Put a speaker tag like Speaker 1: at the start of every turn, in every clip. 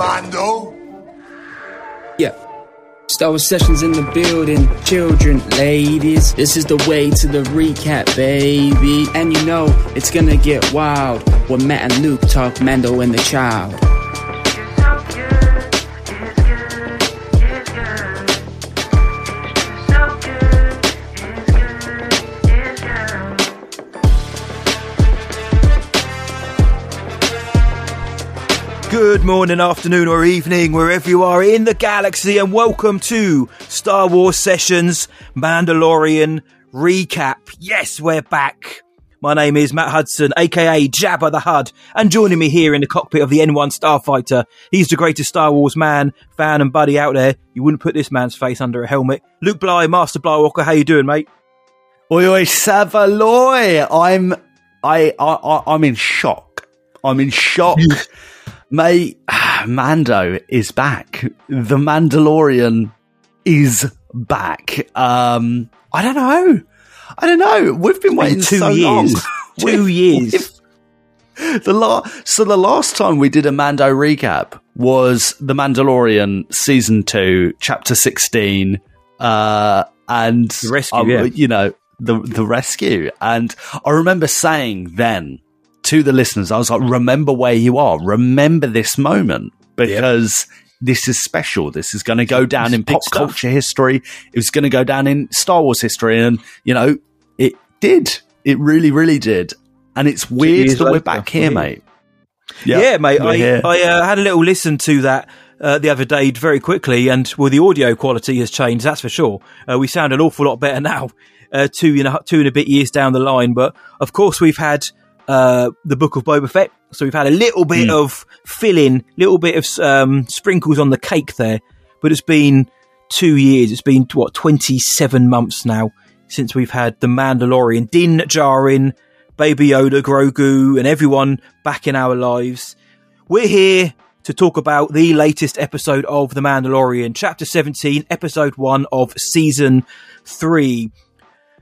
Speaker 1: Mando.
Speaker 2: Yeah. Star Wars Sessions in the building. Children, ladies, this is the way to the recap, baby. And you know, it's gonna get wild when Matt and Luke talk Mando and the child.
Speaker 3: Good morning, afternoon, or evening, wherever you are in the galaxy, and welcome to Star Wars Sessions Mandalorian Recap. Yes, we're back. My name is Matt Hudson, aka Jabba the Hud, and joining me here in the cockpit of the N1 Starfighter, he's the greatest Star Wars man, fan, and buddy out there. You wouldn't put this man's face under a helmet. Luke Bly, Master Blywalker, how you doing, mate?
Speaker 4: Oi, oi, Savaloy! I'm, I, I, I, I'm in shock. I'm in shock. Mate, Mando is back. The Mandalorian is back. Um, I don't know. I don't know. We've been waiting
Speaker 3: two
Speaker 4: so
Speaker 3: years.
Speaker 4: long.
Speaker 3: Two years.
Speaker 4: The la- so the last time we did a Mando recap was The Mandalorian season two, chapter sixteen, uh, and
Speaker 3: The rescue,
Speaker 4: um,
Speaker 3: yeah.
Speaker 4: you know the the rescue. And I remember saying then to the listeners, I was like, "Remember where you are. Remember this moment because." This is special. This is going to go down in pop
Speaker 3: stuff.
Speaker 4: culture history. It was going to go down in Star Wars history, and you know it did. It really, really did. And it's weird
Speaker 3: years
Speaker 4: that we're back here,
Speaker 3: Yeah.
Speaker 4: mate.
Speaker 3: Yeah, mate. I. I uh, had a little listen to that uh, the other day very quickly, and well, the audio quality has changed. That's for sure. Uh, we sound an awful lot better now, uh, two and a, two and a bit years down the line. But of course, we've had uh, the Book of Boba Fett, so we've had a little bit
Speaker 4: Hmm.
Speaker 3: of filling, little bit of um, sprinkles on the cake there. But it's been two years. It's been what twenty seven months now since we've had the Mandalorian, Din Djarin, Baby Yoda, Grogu, and everyone back in our lives. We're here to talk about the latest episode of The Mandalorian, Chapter 17, Episode 1 of Season 3.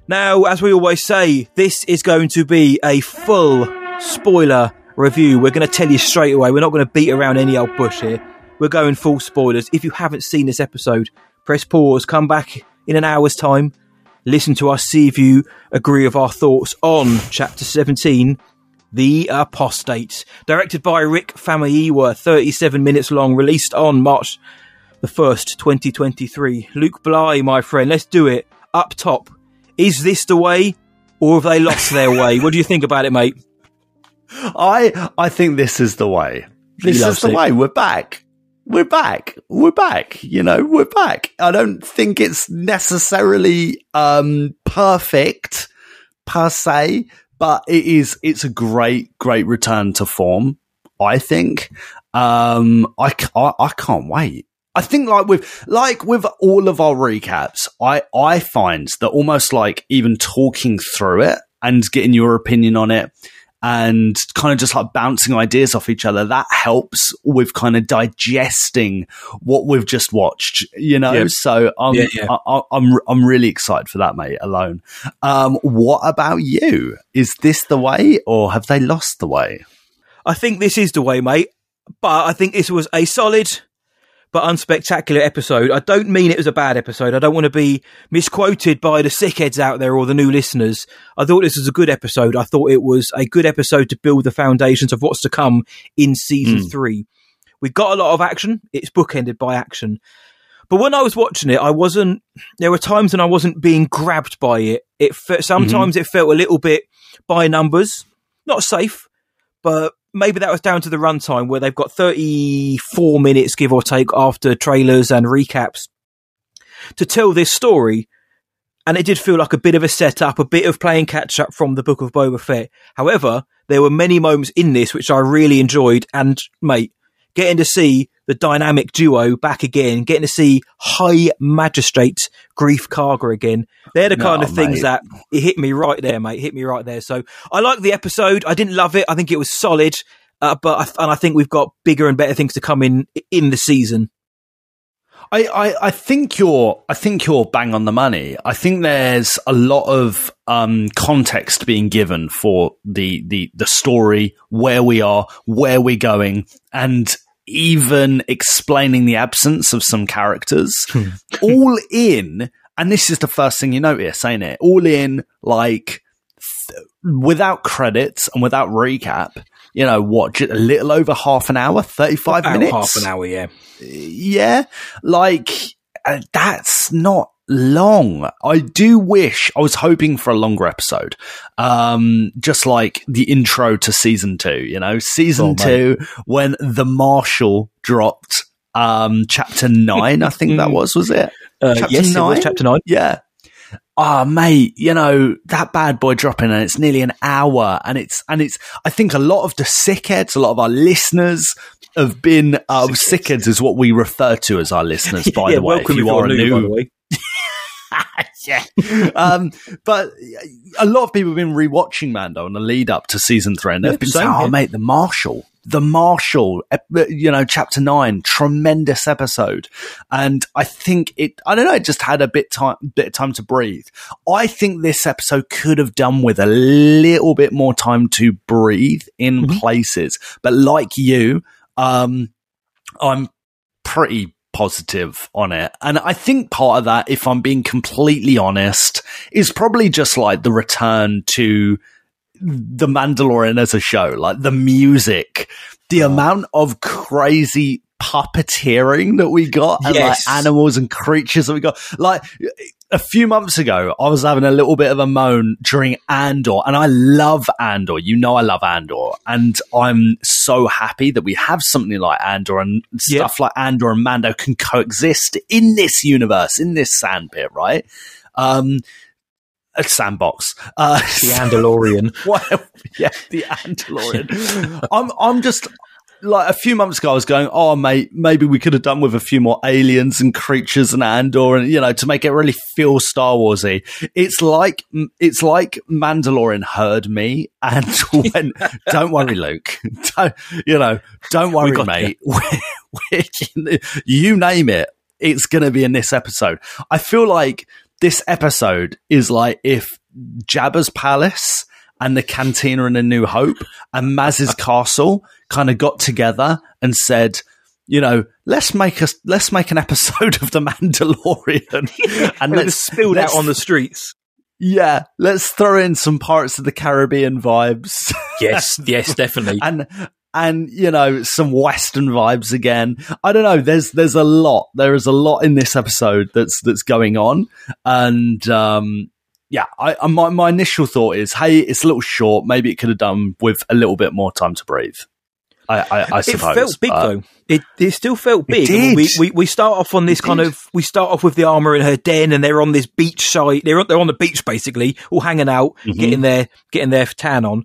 Speaker 3: Now, as we always say, this is going to be a full spoiler review. We're going to tell you straight away. We're not going to beat around any old bush here. We're going full spoilers. If you haven't seen this episode, press pause, come back in an hour's time, listen to us, see if you agree with our thoughts on Chapter 17, The Apostate. Directed by Rick Famuyiwa, 37 minutes long, released on March the 1st, 2023. Luke Bly, my friend, let's do it. Up top. Is this the way, or have they lost their way? What do you think about it, mate?
Speaker 4: I I think this is the way. This is the
Speaker 3: it.
Speaker 4: way. We're back. We're back. We're back. You know, we're back. I don't think it's necessarily um perfect per se, but it is it's a great great return to form, I think. Um I I, I can't wait. I think like with like with all of our recaps, I I find that almost like even talking through it and getting your opinion on it and kind of just like bouncing ideas off each other that helps with kind of digesting what we've just watched you know
Speaker 3: Yeah.
Speaker 4: so I'm,
Speaker 3: Yeah, yeah.
Speaker 4: I, I, I'm I'm really excited for that mate alone um what about you is this the way or have they lost the way
Speaker 3: I think this is the way, mate. But I think this was a solid but unspectacular episode. I don't mean it was a bad episode. I don't want to be misquoted by the sickheads out there or the new listeners. I thought this was a good episode. I thought it was a good episode to build the foundations of what's to come in season
Speaker 4: Mm.
Speaker 3: three. We got a lot of action. It's bookended by action. But when I was watching it, I wasn't. There were times when I wasn't being grabbed by it. It fe- sometimes it felt a little bit by numbers, not safe, but maybe that was down to the runtime where they've got 34 minutes, give or take, after trailers and recaps to tell this story. And it did feel like a bit of a setup, a bit of playing catch up from the Book of Boba Fett. However, there were many moments in this which I really enjoyed. And, mate, getting to see the dynamic duo back again, getting to see High Magistrate Greef Karga again. They're the
Speaker 4: No,
Speaker 3: kind of things that it hit me right there, mate. Hit me right there. So I like the episode. I didn't love it. I think it was solid, uh, but I, and I think we've got bigger and better things to come in in the season.
Speaker 4: I, I, I think you're I think you're bang on the money. I think there's a lot of um, context being given for the, the the story, where we are, where we're going, and even explaining the absence of some characters. all in, and this is the first thing you notice, ain't it? All in, like, th- without credits and without recap, you know, what, a little over half an hour, 35
Speaker 3: About
Speaker 4: minutes?
Speaker 3: half an hour, yeah.
Speaker 4: yeah, like uh, that's not long. I do wish I was hoping for a longer episode. Um, just like the intro to season two, you know, season
Speaker 3: Oh, mate.
Speaker 4: two when the Marshal dropped, um, chapter nine, I think that was, was it?
Speaker 3: Uh,
Speaker 4: Chapter
Speaker 3: yes, it was
Speaker 4: nine?
Speaker 3: chapter nine.
Speaker 4: Yeah. Ah, mate, you know, that bad boy dropping and it's nearly an hour and it's, and it's, I think a lot of the sickheads, a lot of our listeners have been, uh, sickheads is what we refer to as our listeners, by
Speaker 3: yeah,
Speaker 4: the way.
Speaker 3: welcome
Speaker 4: if you are
Speaker 3: new, by the way.
Speaker 4: yeah. um, but a lot of people have been rewatching Mando in the lead up to season three, and they've
Speaker 3: Yeah,
Speaker 4: been saying, "Oh, mate, the Marshal, the Marshal, ep- you know, chapter nine, tremendous episode." And I think it, I don't know, it just had a bit time, bit of time to breathe. I think this episode could have done with a little bit more time to breathe in
Speaker 3: Mhm.
Speaker 4: places, but like you, um, I'm pretty positive on it. And I think part of that, if I'm being completely honest, is probably just like the return to The Mandalorian as a show, like the music, the amount of crazy puppeteering that we got and
Speaker 3: Yes.
Speaker 4: like animals and creatures that we got. Like a few months ago, I was having a little bit of a moan during Andor, and I love Andor. You know, I love Andor, and I'm so happy that we have something like Andor and stuff like Andor and Mando can coexist in this universe, in this sandpit, right? Um, a sandbox. Uh,
Speaker 3: The Andalorian.
Speaker 4: well, yeah, the Andalorian. I'm, I'm just like a few months ago. I was going, oh mate, maybe we could have done with a few more aliens and creatures and Andor, and you know, to make it really feel Star Warsy. It's like it's like Mandalorian heard me and went, "Don't worry, Luke. Don't, you know, don't worry, mate. We're, you name it." It's going to be in this episode. I feel like this episode is like if Jabba's palace and the cantina in A New Hope and Maz's castle kind of got together and said, you know, let's make us let's make an episode of the Mandalorian and
Speaker 3: And
Speaker 4: let's spill
Speaker 3: that on the streets.
Speaker 4: yeah, let's throw in some parts of the Caribbean vibes
Speaker 3: Yes, yes, definitely.
Speaker 4: and and you know some western vibes again i don't know there's there's a lot there is a lot in this episode that's that's going on and um yeah i I- my, my initial thought is hey it's a little short maybe it could have done with a little bit more time to breathe i i, I
Speaker 3: It felt big
Speaker 4: but-
Speaker 3: though. It it still felt big. I mean,
Speaker 4: did.
Speaker 3: We, we we start off on this
Speaker 4: It
Speaker 3: kind
Speaker 4: did.
Speaker 3: of we start off with the armor in her den, and they're on this beach site. They're on- they're on the beach basically, all hanging out,
Speaker 4: Mhm.
Speaker 3: getting their getting their tan on.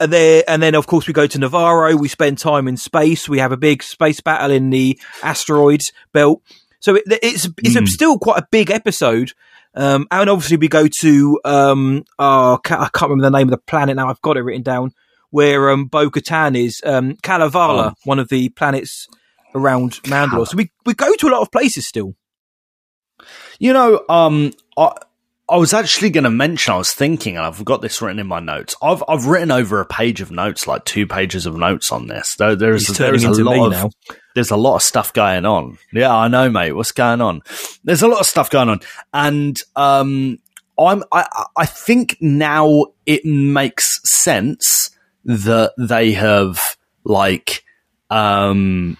Speaker 3: And there, and then of course we go to Navarro. We spend time in space. We have a big space battle in the asteroids belt. So it, it's it's
Speaker 4: Mm.
Speaker 3: still quite a big episode. Um, and obviously we go to um, oh, I can't remember the name of the planet now. I've got it written down where um, Bo Katan is, um, Kalevala,
Speaker 4: Oh.
Speaker 3: one of the planets around Mandalore. So we, we go to a lot of places still.
Speaker 4: You know, um, I I was actually going to mention. I was thinking, and I've got this written in my notes. I've I've written over a page of notes, like two pages of notes on this. There, there's there's a lot of
Speaker 3: now.
Speaker 4: there's a lot of stuff going on. Yeah, I know, mate. What's going on? There's a lot of stuff going on, and um, I'm I I- think now it makes sense that they have like um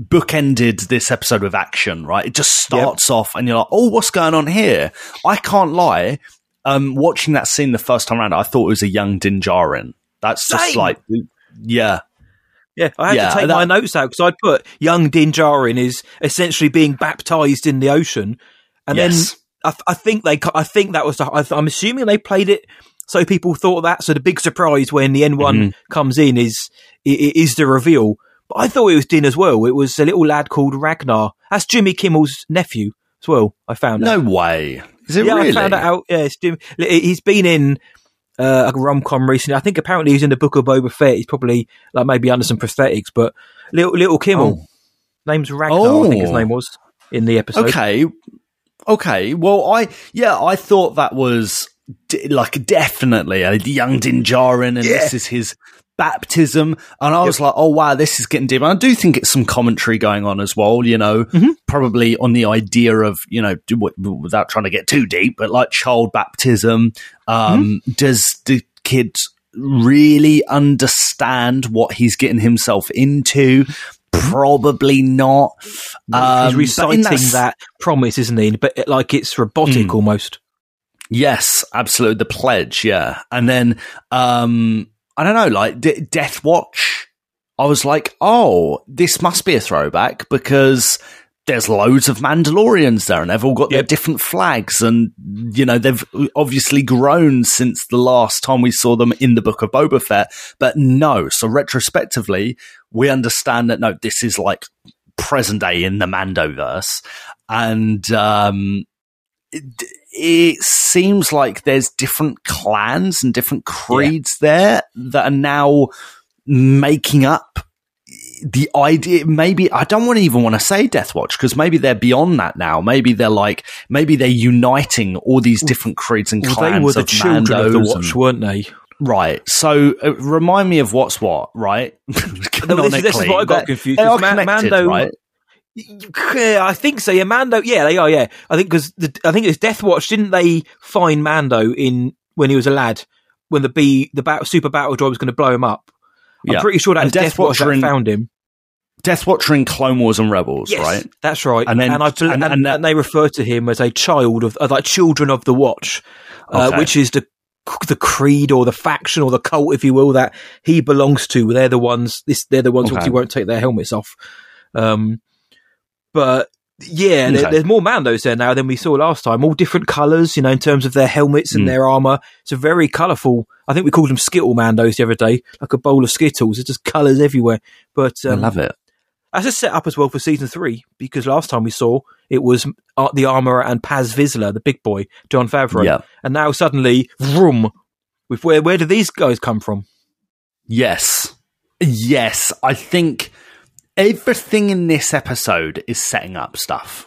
Speaker 4: bookended this episode with action, right? It just starts off and you're like, oh, what's going on here? I can't lie. Um, watching that scene the first time around, I thought it was a young Din Djarin. That's just like, yeah,
Speaker 3: Yeah, I had
Speaker 4: Yeah,
Speaker 3: to take
Speaker 4: that-
Speaker 3: my notes out because I'd put young Din Djarin is essentially being baptized in the ocean, and
Speaker 4: yes.
Speaker 3: then I, th- I think they, I think that was, the, I, I'm assuming they played it so people thought that. So the big surprise when the N one
Speaker 4: Mhm.
Speaker 3: comes in is is the reveal. But I thought it was Din as well. It was a little lad called Ragnar. That's Jimmy Kimmel's nephew as well. I found out.
Speaker 4: no way. Is it
Speaker 3: yeah,
Speaker 4: really?
Speaker 3: I found that out. Yeah, Jim. He's been in uh, a rom com recently. I think apparently he's in the Book of Boba Fett. He's probably like maybe under some prosthetics, but little little Kimmel, name's Ragnar. I think his
Speaker 4: Oh.
Speaker 3: name was in the episode.
Speaker 4: Okay. Okay. Well, I, yeah, I thought that was d- like definitely a young Din Djarin, and
Speaker 3: Yeah.
Speaker 4: this is his baptism. And I was like, oh wow, this is getting deep. And I do think it's some commentary going on as well. You know,
Speaker 3: Mhm.
Speaker 4: probably on the idea of you know, do, without trying to get too deep, but like child baptism. Um, Does the kid really understand what he's getting himself into? Probably not. Um,
Speaker 3: He's reciting
Speaker 4: s-
Speaker 3: that promise, isn't he? But it, like it's robotic
Speaker 4: Mm.
Speaker 3: almost.
Speaker 4: Yes, absolutely. The pledge, yeah. And then, um, I don't know, like D- Death Watch. I was like, oh, this must be a throwback because there's loads of Mandalorians there and they've all got their different flags. And, you know, they've obviously grown since the last time we saw them in the book of Boba Fett. But no, so retrospectively, we understand that no, this is like present day in the Mandoverse. And, um, it, it seems like there's different clans and different creeds there that are now making up the idea. Maybe i don't want to even want to say death watch because maybe they're beyond that now. Maybe they're like maybe they're uniting all these different creeds and
Speaker 3: Well,
Speaker 4: clans
Speaker 3: they were the
Speaker 4: of
Speaker 3: children of the Watch,
Speaker 4: and-
Speaker 3: weren't they?
Speaker 4: right. So uh, remind me of what's what right?
Speaker 3: No, this, is, this is what I got confused.
Speaker 4: they are
Speaker 3: Ma-
Speaker 4: connected,
Speaker 3: Mando,
Speaker 4: right?
Speaker 3: Yeah, I think so. Yeah, Mando. Yeah, they are. Yeah, I think because I think it's Death Watch. Didn't they find Mando in when he was a lad when the B the bat, super battle droid was going to blow him up? I'm
Speaker 4: Yeah.
Speaker 3: pretty sure that
Speaker 4: And Death
Speaker 3: Death, Watch
Speaker 4: Watch are
Speaker 3: that
Speaker 4: in-
Speaker 3: found him.
Speaker 4: death watcher in clone wars and rebels
Speaker 3: Yes,
Speaker 4: right
Speaker 3: that's right.
Speaker 4: And
Speaker 3: And
Speaker 4: then-
Speaker 3: I
Speaker 4: and-
Speaker 3: and,
Speaker 4: and
Speaker 3: and, they refer to him as a child of uh, like children of the Watch, uh, which is the the creed or the faction or the cult, if you will, that he belongs to. They're the ones. This they're the ones
Speaker 4: Okay.
Speaker 3: who won't take their helmets off. Um, but yeah, there, there's more Mandos there now than we saw last time. All different colours, you know, in terms of their helmets and
Speaker 4: Mm.
Speaker 3: their armour. It's a very colourful. I think we called them Skittle Mandos the other day, like a bowl of Skittles. It's just colours everywhere. But
Speaker 4: i
Speaker 3: um,
Speaker 4: love it
Speaker 3: that's a setup as well for season three because last time we saw it was uh, the armorer and Paz Vizsla, the big boy, Jon Favreau,
Speaker 4: yeah
Speaker 3: and now suddenly, vroom. Where where do these guys come from?
Speaker 4: Yes. Yes. I think everything in this episode is setting up stuff.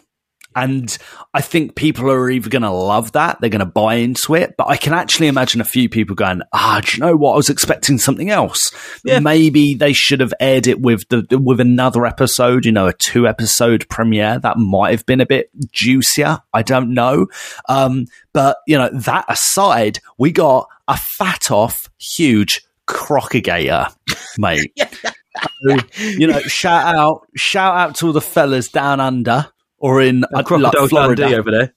Speaker 4: And I think people are either going to love that, they're going to buy into it, but I can actually imagine a few people going, ah, do you know what? I was expecting something else.
Speaker 3: Yeah.
Speaker 4: Maybe they should have aired it with the, with another episode, you know, a two episode premiere. That might have been a bit juicier. I don't know. Um, but you know, that aside, we got a fat off, huge crocagator, mate. you know, shout out, shout out to all the fellas down under or in uh, like Florida
Speaker 3: Dundee over there.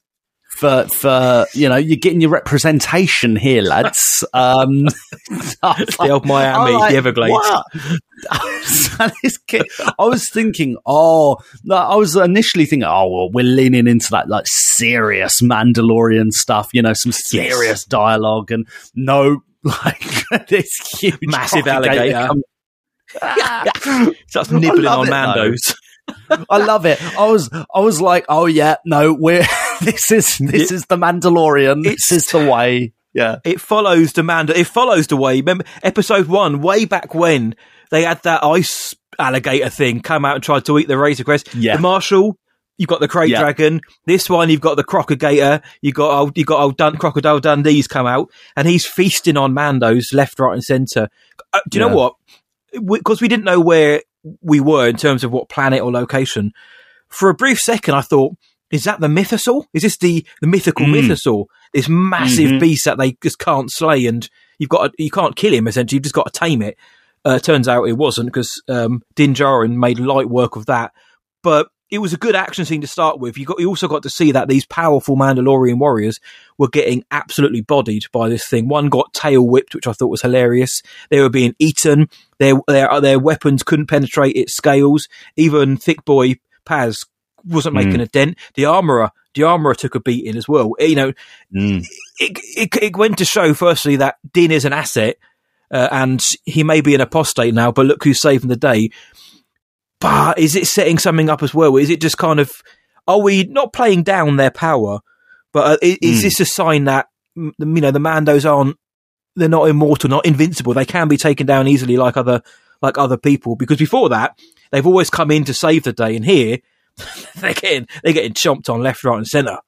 Speaker 4: for for you know you're getting your representation here, lads. Um,
Speaker 3: The old Miami,
Speaker 4: like,
Speaker 3: the Everglades.
Speaker 4: I was thinking, oh, no, I was initially thinking, oh, well, we're leaning into that like serious Mandalorian stuff, you know, some serious dialogue, and no, like this huge
Speaker 3: Massive
Speaker 4: crocodile
Speaker 3: alligator.
Speaker 4: I
Speaker 3: nibbling on
Speaker 4: it.
Speaker 3: Mandos.
Speaker 4: I love it. I was, I was like, oh yeah, no, we're this is this is the Mandalorian. This is the way. Yeah,
Speaker 3: It follows the Mando. It follows the way. Remember episode one, way back when they had that ice alligator thing come out and tried to eat the Razor Crest.
Speaker 4: Yeah.
Speaker 3: The Marshal. You've got the Krayt
Speaker 4: Yeah.
Speaker 3: Dragon. This one, you've got the Crocagator. You got old, you got old Dun- Crocodile Dundee's come out, and he's feasting on Mandos left, right, and centre. Uh, do you
Speaker 4: Yeah.
Speaker 3: know what? Because we didn't know where we were in terms of what planet or location. For a brief second, I thought, is that the Mythosaur? Is this the, the mythical
Speaker 4: Mm.
Speaker 3: Mythosaur? This massive
Speaker 4: Mhm.
Speaker 3: beast that they just can't slay, and you've got to, you can't kill him. Essentially, you've just got to tame it. Uh, turns out it wasn't because um, Din Djarin made light work of that. But it was a good action scene to start with. You got you also got to see that these powerful Mandalorian warriors were getting absolutely bodied by this thing. One got tail whipped, which I thought was hilarious. They were being eaten. Their their their weapons couldn't penetrate its scales. Even thick boy Paz wasn't
Speaker 4: Mm.
Speaker 3: making a dent. The armorer, the armorer took a beating as well. You know,
Speaker 4: Mm.
Speaker 3: it, it, it went to show, firstly, that Din is an asset, uh, and he may be an apostate now, but look who's saving the day. But is it setting something up as well? Is it just kind of, are we not playing down their power, but uh, is, is
Speaker 4: Mm.
Speaker 3: this a sign that, you know, the Mandos aren't, they're not immortal, not invincible. They can be taken down easily like other, like other people. Because before that, they've always come in to save the day. And here, they're getting, they're getting chomped on left, right and centre.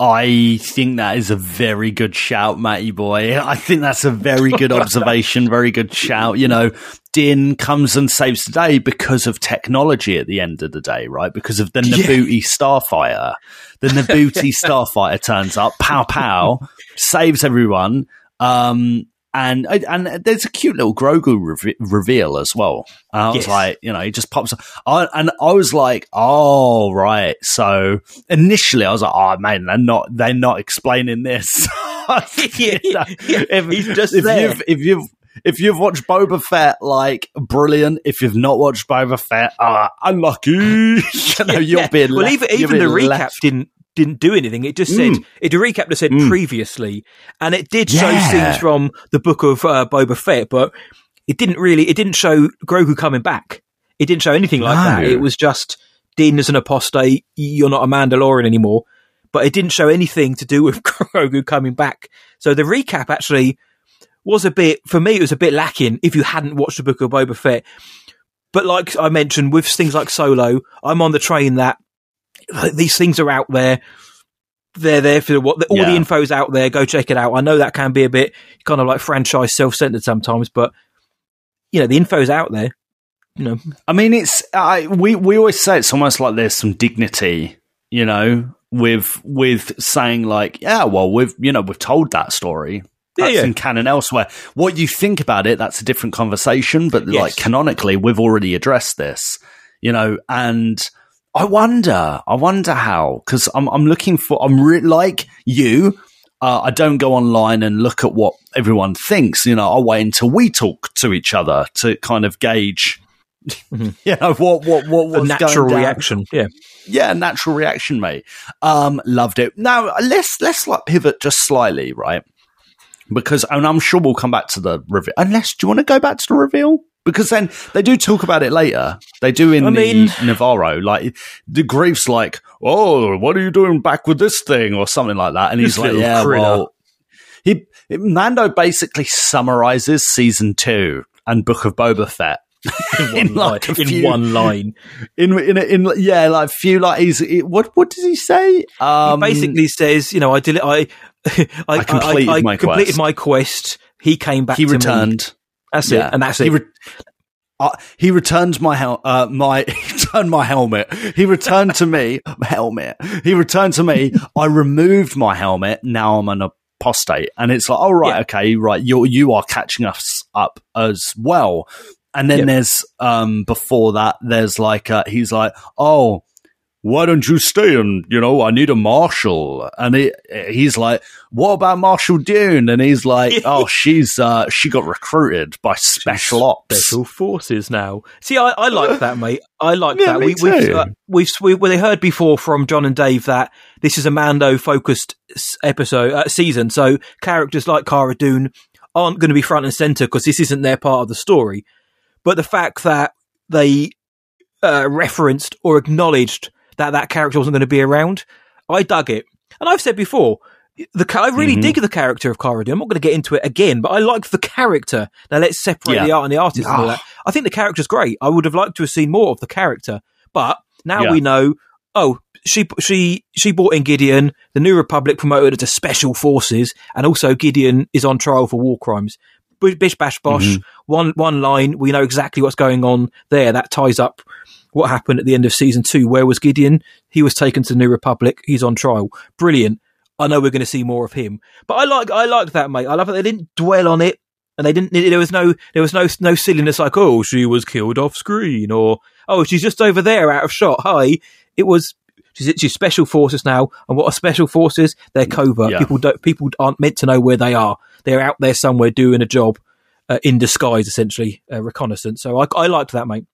Speaker 4: I think that is a very good shout, Matty boy. I think that's a very good observation, very good shout. You know, Din comes and saves the day because of technology at the end of the day, right? Because of the Nabuti Starfighter. The Nabuti Starfighter turns up, pow pow, saves everyone. Um, and and there's a cute little Grogu re- reveal as well. And I was
Speaker 3: Yes.
Speaker 4: like, you know, he just pops up. I, and I was like, oh right. So initially, I was like, oh man, they're not they're not explaining this.
Speaker 3: Yeah,
Speaker 4: You know,
Speaker 3: yeah.
Speaker 4: if,
Speaker 3: He's just
Speaker 4: if
Speaker 3: there.
Speaker 4: you've if you've if you've watched Boba Fett, like brilliant. If you've not watched Boba Fett, uh, unlucky. you know, you're
Speaker 3: Yeah.
Speaker 4: being
Speaker 3: well,
Speaker 4: left-
Speaker 3: even even the recap
Speaker 4: left-
Speaker 3: didn't didn't do anything. It just said
Speaker 4: Mm.
Speaker 3: it. The recap just said
Speaker 4: Mm.
Speaker 3: previously, and it did show scenes from the book of uh, Boba Fett, but it didn't really. It didn't show Grogu coming back. It didn't show anything like that. It was just Din as an apostate. You're not a Mandalorian anymore. But it didn't show anything to do with Grogu coming back. So the recap actually was a bit for me. It was a bit lacking if you hadn't watched the book of Boba Fett. But like I mentioned, with things like Solo, I'm on the train that like, these things are out there. They're there for what all the
Speaker 4: Yeah.
Speaker 3: info's out there. Go check it out. I know that can be a bit kind of like franchise self centered sometimes, but you know the info's out there. You know,
Speaker 4: I mean, it's I we we always say it's almost like there's some dignity, you know, with with saying like, yeah, well, we've you know we've told that story.
Speaker 3: Yeah,
Speaker 4: That's
Speaker 3: yeah.
Speaker 4: in canon elsewhere. What you think about it, that's a different conversation. But
Speaker 3: Yes.
Speaker 4: like canonically, we've already addressed this, you know. And I wonder, I wonder how because I'm I'm looking for I'm re- like you. Uh, I don't go online and look at what everyone thinks. You know, I wait until we talk to each other to kind of gauge
Speaker 3: Mhm.
Speaker 4: you know what what what
Speaker 3: a natural reaction. Yeah,
Speaker 4: yeah natural reaction mate um loved it now let's let's like pivot just slightly right because and i'm sure we'll come back to the reveal unless do you want to go back to the reveal because then they do talk about it later they do in
Speaker 3: I mean-
Speaker 4: the navarro like the Greef's like oh what are you doing back with this thing or something like that and he's like yeah
Speaker 3: critter."
Speaker 4: well he Mando basically summarizes season two and Book of Boba Fett
Speaker 3: in one,
Speaker 4: like
Speaker 3: line, in
Speaker 4: few-
Speaker 3: one line.
Speaker 4: in in in yeah, like a few like he's he- what what does he say? Um,
Speaker 3: he basically says, you know, I did it. I, I,
Speaker 4: completed
Speaker 3: I,
Speaker 4: my
Speaker 3: completed
Speaker 4: quest.
Speaker 3: my quest. He came back.
Speaker 4: he
Speaker 3: to me.
Speaker 4: returned.
Speaker 3: That's
Speaker 4: yeah,
Speaker 3: it, and that's
Speaker 4: He,
Speaker 3: it.
Speaker 4: re- uh, he returned my hel- uh, my returned my helmet. He returned to me helmet. He returned to me. I removed my helmet. Now I'm an apostate, and it's like, oh right,
Speaker 3: Yeah.
Speaker 4: okay, right. You you are catching us up as well. And then
Speaker 3: Yeah.
Speaker 4: there's um before that there's like uh, he's like oh why don't you stay and you know I need a marshal and he, he's like what about Marshall Dune and he's like oh she's uh she got recruited by special ops
Speaker 3: Special forces now. See, I, I like that, mate. I like
Speaker 4: Yeah,
Speaker 3: that. we, we've, uh, we've we, they heard before from Jon and Dave that this is a Mando focused episode uh, season, so characters like Cara Dune aren't going to be front and center because this isn't their part of the story. But the fact that they uh, referenced or acknowledged that that character wasn't going to be around, I dug it. And I've said before, the ca- I really
Speaker 4: Mhm.
Speaker 3: dig the character of Cara. I'm not going to get into it again, but I like the character. Now let's separate
Speaker 4: Yeah.
Speaker 3: the art and the artist and all
Speaker 4: Ah.
Speaker 3: that. I think the character's great. I would have liked to have seen more of the character, but now
Speaker 4: Yeah.
Speaker 3: we know. Oh, she she she brought in Gideon. The New Republic promoted her to Special Forces, and also Gideon is on trial for war crimes. Bish bash bosh.
Speaker 4: Mhm.
Speaker 3: One one line. We know exactly what's going on there. That ties up what happened at the end of season two. Where was Gideon? He was taken to the New Republic. He's on trial. Brilliant. I know we're going to see more of him, but I like I like that, mate. I love that they didn't dwell on it, and they didn't. There was no there was no no silliness like oh she was killed off screen or oh she's just over there out of shot. Hi, it was. She's, she's special forces now, and what are special forces? They're covert.
Speaker 4: Yeah.
Speaker 3: People don't. People aren't meant to know where they are. They're out there somewhere doing a job uh, in disguise, essentially uh, reconnaissance. So I, I liked that, mate.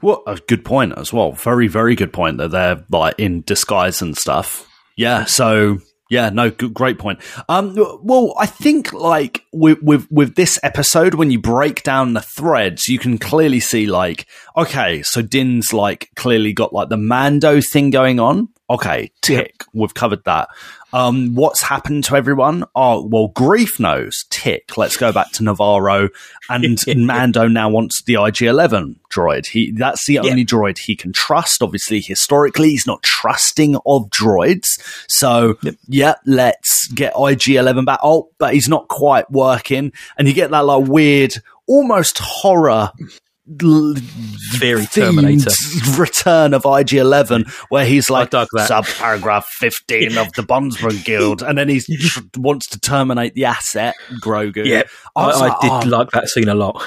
Speaker 4: Well, a good point as well. Very, very good point that they're like in disguise and stuff. Yeah. So yeah, no, good, great point. Um, well, I think like with with with this episode, when you break down the threads, you can clearly see like, okay, so Din's like clearly got like the Mando thing going on. Okay, tick. We've covered that. Um, what's happened to everyone? Oh, well, Greef knows. Tick. Let's go back to Navarro. And Mando now wants the IG 11 droid. He That's the only droid he can trust. Obviously, historically, he's not trusting of droids. So,
Speaker 3: Yep.
Speaker 4: yeah, let's get IG 11 back. Oh, but he's not quite working. And you get that like weird, almost horror.
Speaker 3: Very Terminator.
Speaker 4: return of IG Eleven, where he's like sub paragraph fifteen of the Bondsman Guild, and then he tr- wants to terminate the asset Grogu.
Speaker 3: Yeah,
Speaker 4: I,
Speaker 3: I,
Speaker 4: like,
Speaker 3: did
Speaker 4: oh,
Speaker 3: like that scene a lot.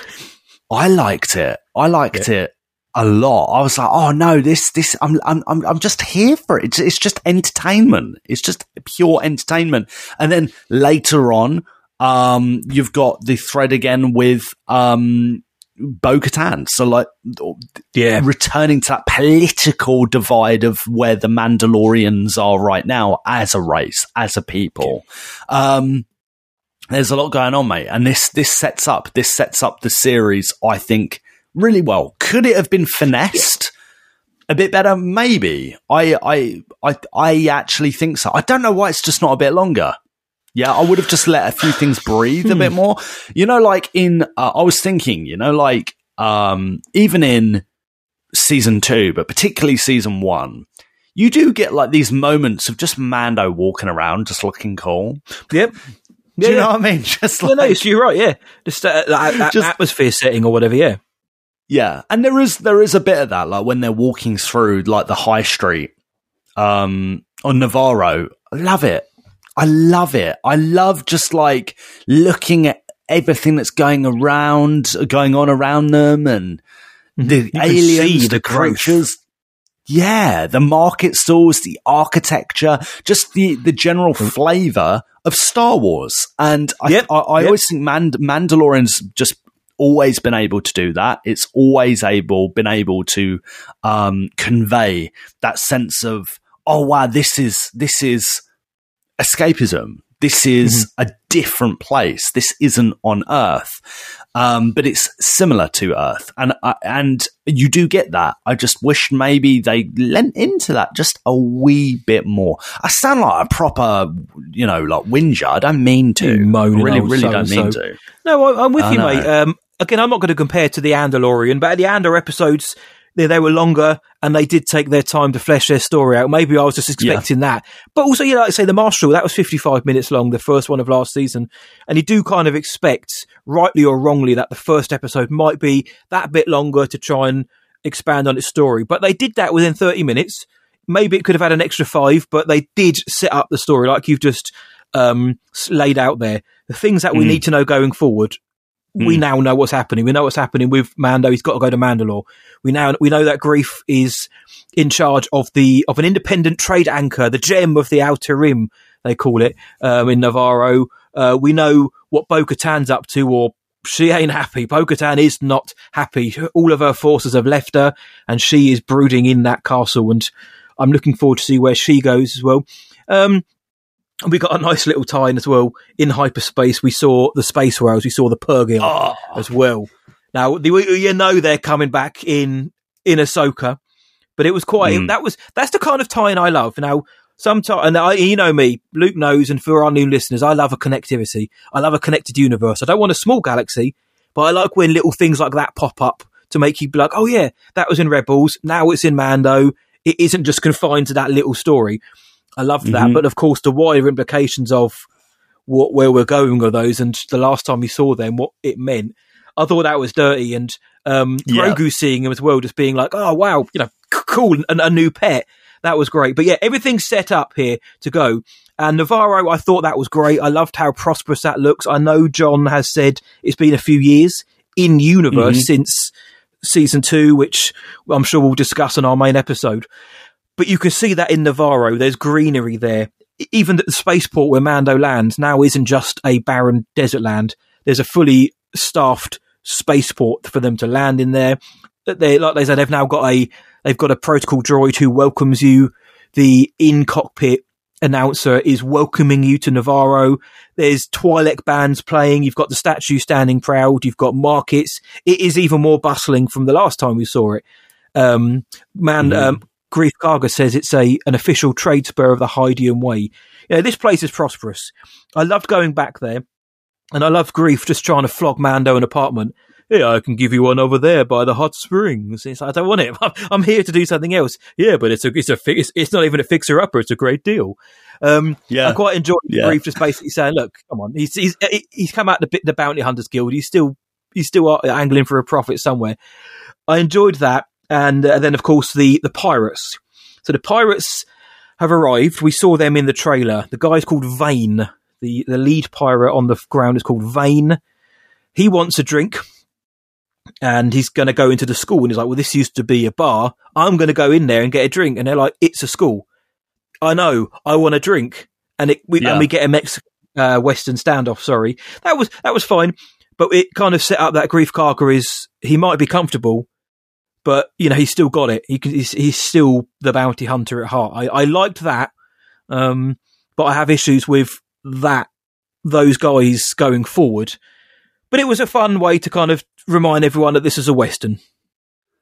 Speaker 4: I liked it. I liked it a lot. I was like, oh no, this this I'm I'm I'm, I'm just here for it. It's, it's just entertainment. It's just pure entertainment. And then later on, um, you've got the thread again with um. Bo Katan. So, like,
Speaker 3: Yeah,
Speaker 4: returning to that political divide of where the Mandalorians are right now as a race, as a people. Um, there's a lot going on, mate, and this this sets up this sets up the series. I think really well. Could it have been finessed? A bit better, maybe. I, I, I, I actually think so. I don't know why it's just not a bit longer. Yeah, I would have just let a few things breathe a bit more. You know, like in, uh, I was thinking, you know, like, um, even in season two, but particularly season one, you do get like these moments of just Mando walking around, just looking cool.
Speaker 3: yep.
Speaker 4: Do
Speaker 3: Yeah,
Speaker 4: you know
Speaker 3: yeah.
Speaker 4: what I mean? Just like,
Speaker 3: no, you're right. Yeah, just uh, that, that
Speaker 4: Just-
Speaker 3: atmosphere setting or whatever. Yeah,
Speaker 4: Yeah, and there is there is a bit of that, like when they're walking through like the high street um on Navarro. I love it. I love it. I love just like looking at everything that's going around, going on around them, and the
Speaker 3: You
Speaker 4: aliens, the,
Speaker 3: growth.
Speaker 4: creatures. Yeah, the market stalls, the architecture, just the the general flavor of Star Wars. And I,
Speaker 3: Yep,
Speaker 4: I, I
Speaker 3: yep.
Speaker 4: always think Mand- Mandalorian's just always been able to do that. It's always able been able to um, convey that sense of oh wow, this is this is escapism. This is a different place. This isn't on Earth, um, but it's similar to Earth, and uh, and you do get that. I just wish maybe they lent into that just a wee bit more. I sound like a proper, you know, like whinger. I don't mean to.
Speaker 3: Moaning
Speaker 4: I really, really don't mean to.
Speaker 3: No, I, I'm with
Speaker 4: I
Speaker 3: you,
Speaker 4: know.
Speaker 3: mate. Um, again, I'm not going to compare to the Andalorian, but the Andor episodes, they, they were longer and they did take their time to flesh their story out. Maybe I was just expecting that. But also, you know, like I say, the Marshal, that was 55 minutes long, the first one of last season. And you do kind of expect, rightly or wrongly, that the first episode might be that bit longer to try and expand on its story. But they did that within 30 minutes. Maybe it could have had an extra five, but they did set up the story like you've just um, laid out there. The things that we
Speaker 4: Mm.
Speaker 3: need to know going forward, we
Speaker 4: Mm.
Speaker 3: now know what's happening. We know what's happening with Mando. He's got to go to Mandalore. We now we know that Greef is in charge of the of an independent trade anchor, the gem of the Outer Rim, they call it um, in Navarro. Uh, we know what Bo Katan's up to, or she ain't happy. Bo Katan is not happy. All of her forces have left her, and she is brooding in that castle. And I'm looking forward to see where she goes as well. Um, we got a nice little tie in as well in hyperspace. We saw the space whales. We saw the Purrgil
Speaker 4: Oh,
Speaker 3: as well. Now, the, you know they're coming back in in Ahsoka, but it was quite
Speaker 4: Mm.
Speaker 3: that was that's the kind of tie-in I love. Now, sometimes and I, you know me, Luke knows, and for our new listeners, I love a connectivity. I love a connected universe. I don't want a small galaxy, but I like when little things like that pop up to make you be like, oh yeah, that was in Rebels. Now it's in Mando. It isn't just confined to that little story. I loved that,
Speaker 4: Mhm.
Speaker 3: but of course, the wider implications of what where we're going with those, and the last time we saw them, what it meant. I thought that was dirty, and um,
Speaker 4: Yeah.
Speaker 3: Grogu seeing him as well, just being like, "Oh wow, you know, cool, and a new pet." That was great. But yeah, everything's set up here to go. And Navarro, I thought that was great. I loved how prosperous that looks. I know Jon has said it's been a few years in universe
Speaker 4: Mhm.
Speaker 3: since season two, which I'm sure we'll discuss in our main episode. But you can see that in Navarro, there's greenery there. Even at the spaceport where Mando lands now isn't just a barren desert land. There's a fully staffed spaceport for them to land in there. They, like they said, they've now got a they've got a protocol droid who welcomes you. The in cockpit announcer is welcoming you to Navarro. There's Twi'lek bands playing. You've got the statue standing proud. You've got markets. It is even more bustling from the last time we saw it. Um, man,
Speaker 4: Mhm.
Speaker 3: um, Greef Karga says it's a an official trade spur of the Hydian way. You know, this place is prosperous. I loved going back there, and I love Greef just trying to flog Mando an apartment. Yeah, I can give you one over there by the hot springs. It's, I don't want it. I'm here to do something else. Yeah, but it's a it's a it's, it's not even a fixer upper. It's a great deal. Um,
Speaker 4: Yeah.
Speaker 3: I quite enjoyed
Speaker 4: Yeah.
Speaker 3: Greef just basically saying, "Look, come on, he's he's he's come out the the Bounty Hunters Guild. He's still he's still uh, angling for a profit somewhere." I enjoyed that, and uh, then of course the the pirates. So the pirates have arrived. We saw them in the trailer. The guy's called Vane. The the lead pirate on the ground is called Vane. He wants a drink. And he's going to go into the school, and he's like, "Well, this used to be a bar. I'm going to go in there and get a drink." And they're like, "It's a school." I know. I want a drink, and it we,
Speaker 4: Yeah.
Speaker 3: and we get a Mexican uh, Western standoff. Sorry, that was that was fine, but it kind of set up that Greef Karga is he might be comfortable, but you know he's still got it. He can, he's, he's still the bounty hunter at heart. I, I liked that, um, but I have issues with that those guys going forward. But it was a fun way to kind of remind everyone that this is a western.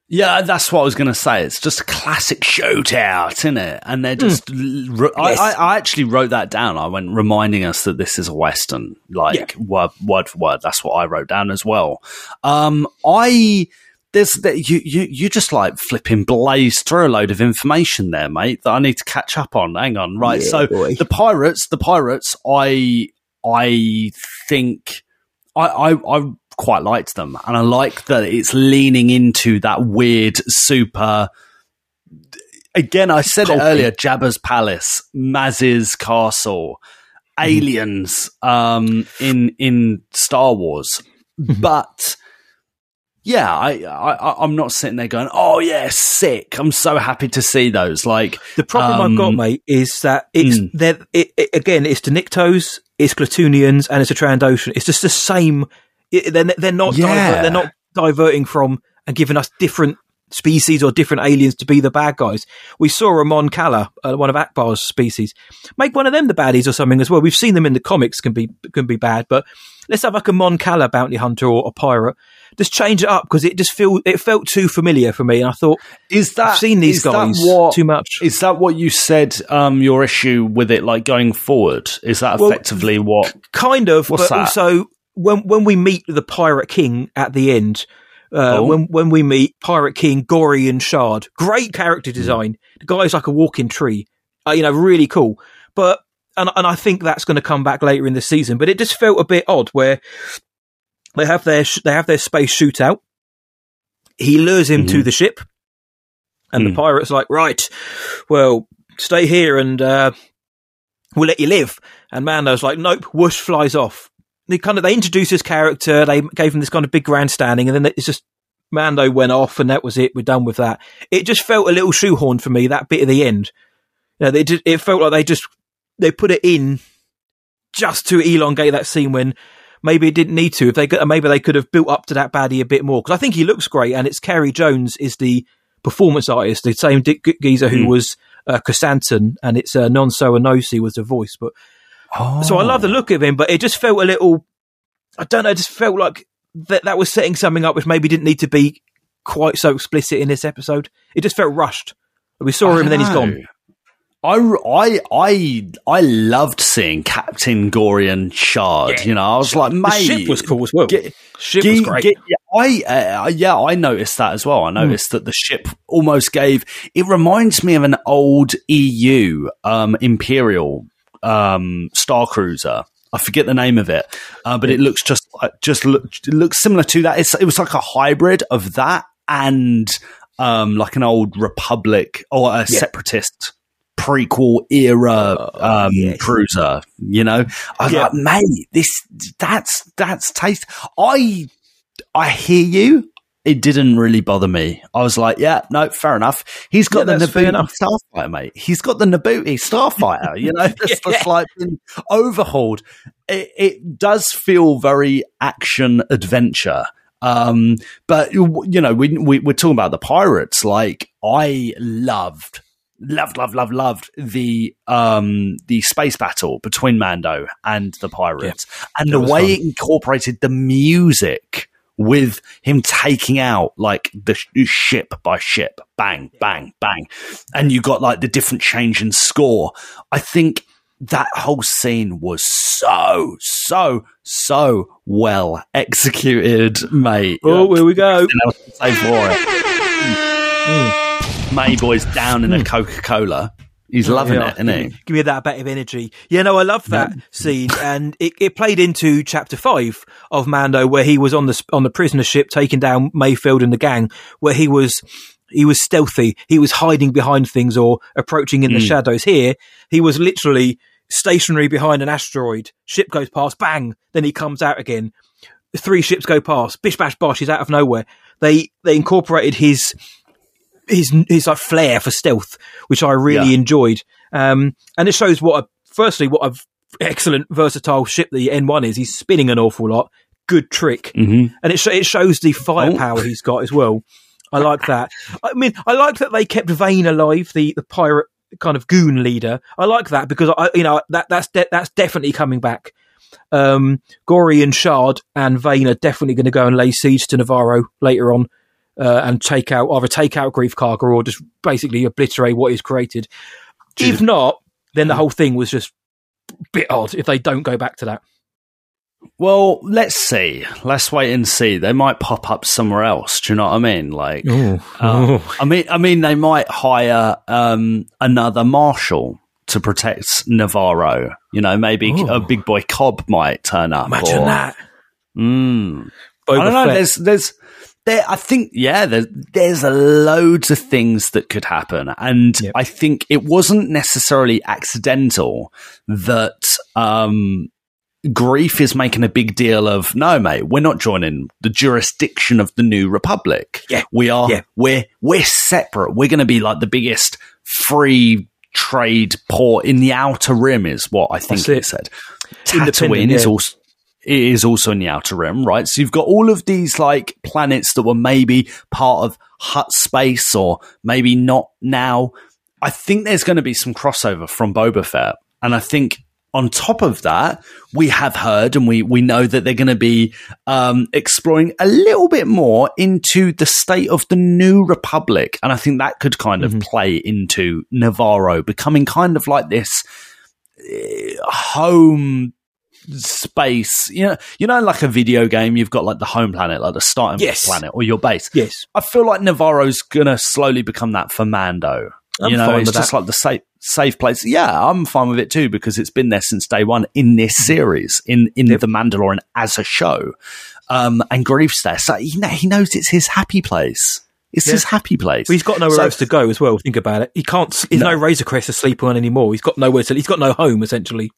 Speaker 4: Yeah, that's what I was going to say. It's just a classic shootout, isn't it? And they're just. r- I,
Speaker 3: Yes.
Speaker 4: I, I actually wrote that down. I went reminding us that this is a western, like word, word for word. That's what I wrote down as well. Um, I there's that you you you just like flipping blaze through a load of information there, mate. That I need to catch up on. Hang on, right?
Speaker 3: Yeah,
Speaker 4: so
Speaker 3: boy.
Speaker 4: the pirates, the pirates. I I think I, I I quite liked them, and I like that it's leaning into that weird super. Again, I said it earlier: Jabba's palace, Maz's castle, aliens um, in in Star Wars, but. Yeah, I, I, I'm not sitting there going, "Oh yeah, sick." I'm so happy to see those. Like,
Speaker 3: The problem I've got,
Speaker 4: Um,
Speaker 3: mate, is that it's
Speaker 4: mm.
Speaker 3: they're, it, it, again, it's the Niktos, it's Klatooinians, and it's a Trandoshan. It's just the same. It, they're, they're not
Speaker 4: Yeah.
Speaker 3: diver- they're not diverting from and giving us different species or different aliens to be the bad guys. We saw a Mon Cala, uh, one of Ackbar's species. Make one of them the baddies or something as well. We've seen them in the comics can be can be bad, but let's have like a Mon Cala bounty hunter or a pirate. Just change it up because it just feel it felt too familiar for me, and I thought
Speaker 4: is that
Speaker 3: I've seen these guys
Speaker 4: what-
Speaker 3: too much.
Speaker 4: Is that what you said? Um, your issue with it, like going forward, is that
Speaker 3: Well,
Speaker 4: effectively what?
Speaker 3: kind of,
Speaker 4: What's
Speaker 3: but
Speaker 4: that?
Speaker 3: also when when we meet the Pirate King at the end, uh,
Speaker 4: Oh.
Speaker 3: when when we meet Pirate King Gorian Shard, great character design. The guy's like a walking tree, uh, you know, really cool. But and and I think that's going to come back later in the season. But it just felt a bit odd where they have their sh- they have their space shootout. He lures him to
Speaker 4: Mhm.
Speaker 3: the ship, and
Speaker 4: Mm.
Speaker 3: the pirate's like, right, well, stay here and uh, we'll let you live. And Mando's like, nope, whoosh flies off. They kind of they introduced his character, they gave him this kind of big grandstanding, and then it's just Mando went off, and that was it. We're done with that. It just felt a little shoehorned for me that bit at the end. You know, they just, it felt like they just they put it in just to elongate that scene when maybe it didn't need to. If they could, maybe they could have built up to that baddie a bit more because I think he looks great, and it's Kerry Jones is the performance artist, the same Dick geezer who
Speaker 4: Hmm.
Speaker 3: was uh, Chrysanthemum, and it's uh, Nonso Anozie was the voice. But so I love the look of him, but it just felt a little. I don't know. It just felt like that that was setting something up which maybe didn't need to be quite so explicit in this episode. It just felt rushed. We saw him and then he's gone.
Speaker 4: I, I, I, I loved seeing Captain Gorian Shard.
Speaker 3: Yeah.
Speaker 4: You know, I was like,
Speaker 3: The
Speaker 4: mate,
Speaker 3: ship was cool as well.
Speaker 4: get-
Speaker 3: ship
Speaker 4: Ge-
Speaker 3: was great.
Speaker 4: ge- yeah, I uh, yeah, I noticed that as well. I noticed that the ship almost gave. It reminds me of an old EU um, Imperial um, Star Cruiser. I forget the name of it, uh, but it looks just just look, it looks similar to that. It's, it was like a hybrid of that and um, like an old Republic or a separatist prequel era um,
Speaker 3: yes.
Speaker 4: cruiser. You know, I was
Speaker 3: Yeah.
Speaker 4: like, mate, this that's that's taste. I I hear you. It didn't really bother me. I was like, yeah, no, fair enough. He's got
Speaker 3: Yeah,
Speaker 4: the Nabooty. Starfighter, mate. He's got the Nabooty Starfighter. You know, that's, that's like been overhauled. It, it does feel very action adventure. Um, but you you know, we, we we're talking about the pirates. Like I loved, loved, loved, loved, loved the um the space battle between Mando and the pirates, and the way
Speaker 3: fun.
Speaker 4: it incorporated the music with him taking out like the sh- ship by ship, bang, bang, bang, and you got like the different change in score. I think that whole scene was so, so, so well executed, mate.
Speaker 3: Oh, here we go.
Speaker 4: Nothing else to say for it. Mayboy's down in a hmm. Coca Cola. He's loving
Speaker 3: Yeah.
Speaker 4: it, isn't he?
Speaker 3: Give me that bit of energy. Yeah, no, I love that scene, and it, it played into chapter five of Mando, where he was on the on the prisoner ship taking down Mayfield and the gang, where he was he was stealthy, he was hiding behind things or approaching in the hmm. shadows. Here, he was literally stationary behind an asteroid. Ship goes past, bang, then he comes out again. Three ships go past, bish bash bosh. He's out of nowhere. They they incorporated his his his like flair for stealth, which I really
Speaker 4: Yeah.
Speaker 3: enjoyed. Um, and it shows what a firstly what a excellent versatile ship the N1 is. He's spinning an awful lot. Good trick,
Speaker 4: Mm-hmm.
Speaker 3: and it sh- it shows the firepower he's got as well. I like that. I mean, I like that they kept Vane alive, the the pirate kind of goon leader. I like that because I, you know, that that's de- that's definitely coming back. Um, Gorian Shard and Vane are definitely going to go and lay siege to Navarro later on uh, and take out either take out Greef Karga or just basically obliterate what is created. If not, then the whole thing was just a bit odd if they don't go back to that.
Speaker 4: Well, let's see. Let's wait and see. They might pop up somewhere else. Do you know what I mean? Like, uh, I mean, I mean, they might hire um, another marshal to protect Navarro. You know, maybe
Speaker 3: Ooh.
Speaker 4: a big boy Cobb might turn up.
Speaker 3: Imagine
Speaker 4: or-
Speaker 3: that.
Speaker 4: Mm. I don't know. There's, there's, there. I think, yeah, there's, there's loads of things that could happen, and
Speaker 3: Yep.
Speaker 4: I think it wasn't necessarily accidental that um, Greef is making a big deal of no, mate. We're not joining the jurisdiction of the New Republic.
Speaker 3: Yeah.
Speaker 4: we are.
Speaker 3: Yeah.
Speaker 4: We're we're separate. We're going to be like the biggest free trade port in the outer rim, is what I think it said. Tatooine is also it is also in the outer rim, right? So you've got all of these like planets that were maybe part of Hutt space or maybe not now. I think there's going to be some crossover from Boba Fett. And I think on top of that, we have heard and we, we know that they're going to be um, exploring a little bit more into the state of the new republic. And I think that could kind of play into Navarro becoming kind of like this eh, home space. You know, you know, like a video game, you've got like the home planet, like the starting
Speaker 3: Yes.
Speaker 4: planet or your base.
Speaker 3: Yes.
Speaker 4: I feel like Navarro's gonna slowly become that for Mando.
Speaker 3: I'm
Speaker 4: you know, it's just
Speaker 3: that.
Speaker 4: like the safe safe place. Yeah, I'm fine with it too because it's been there since day one in this series, in in the Mandalorian as a show. Um, and Greef's there, so he, kn- he knows it's his happy place. It's
Speaker 3: Yeah.
Speaker 4: his happy place.
Speaker 3: Well, he's got nowhere
Speaker 4: So-
Speaker 3: else to go as well. Think about it. He can't. There's no,
Speaker 4: No.
Speaker 3: Razor Crest to sleep on anymore. He's got nowhere to. He's got no home essentially.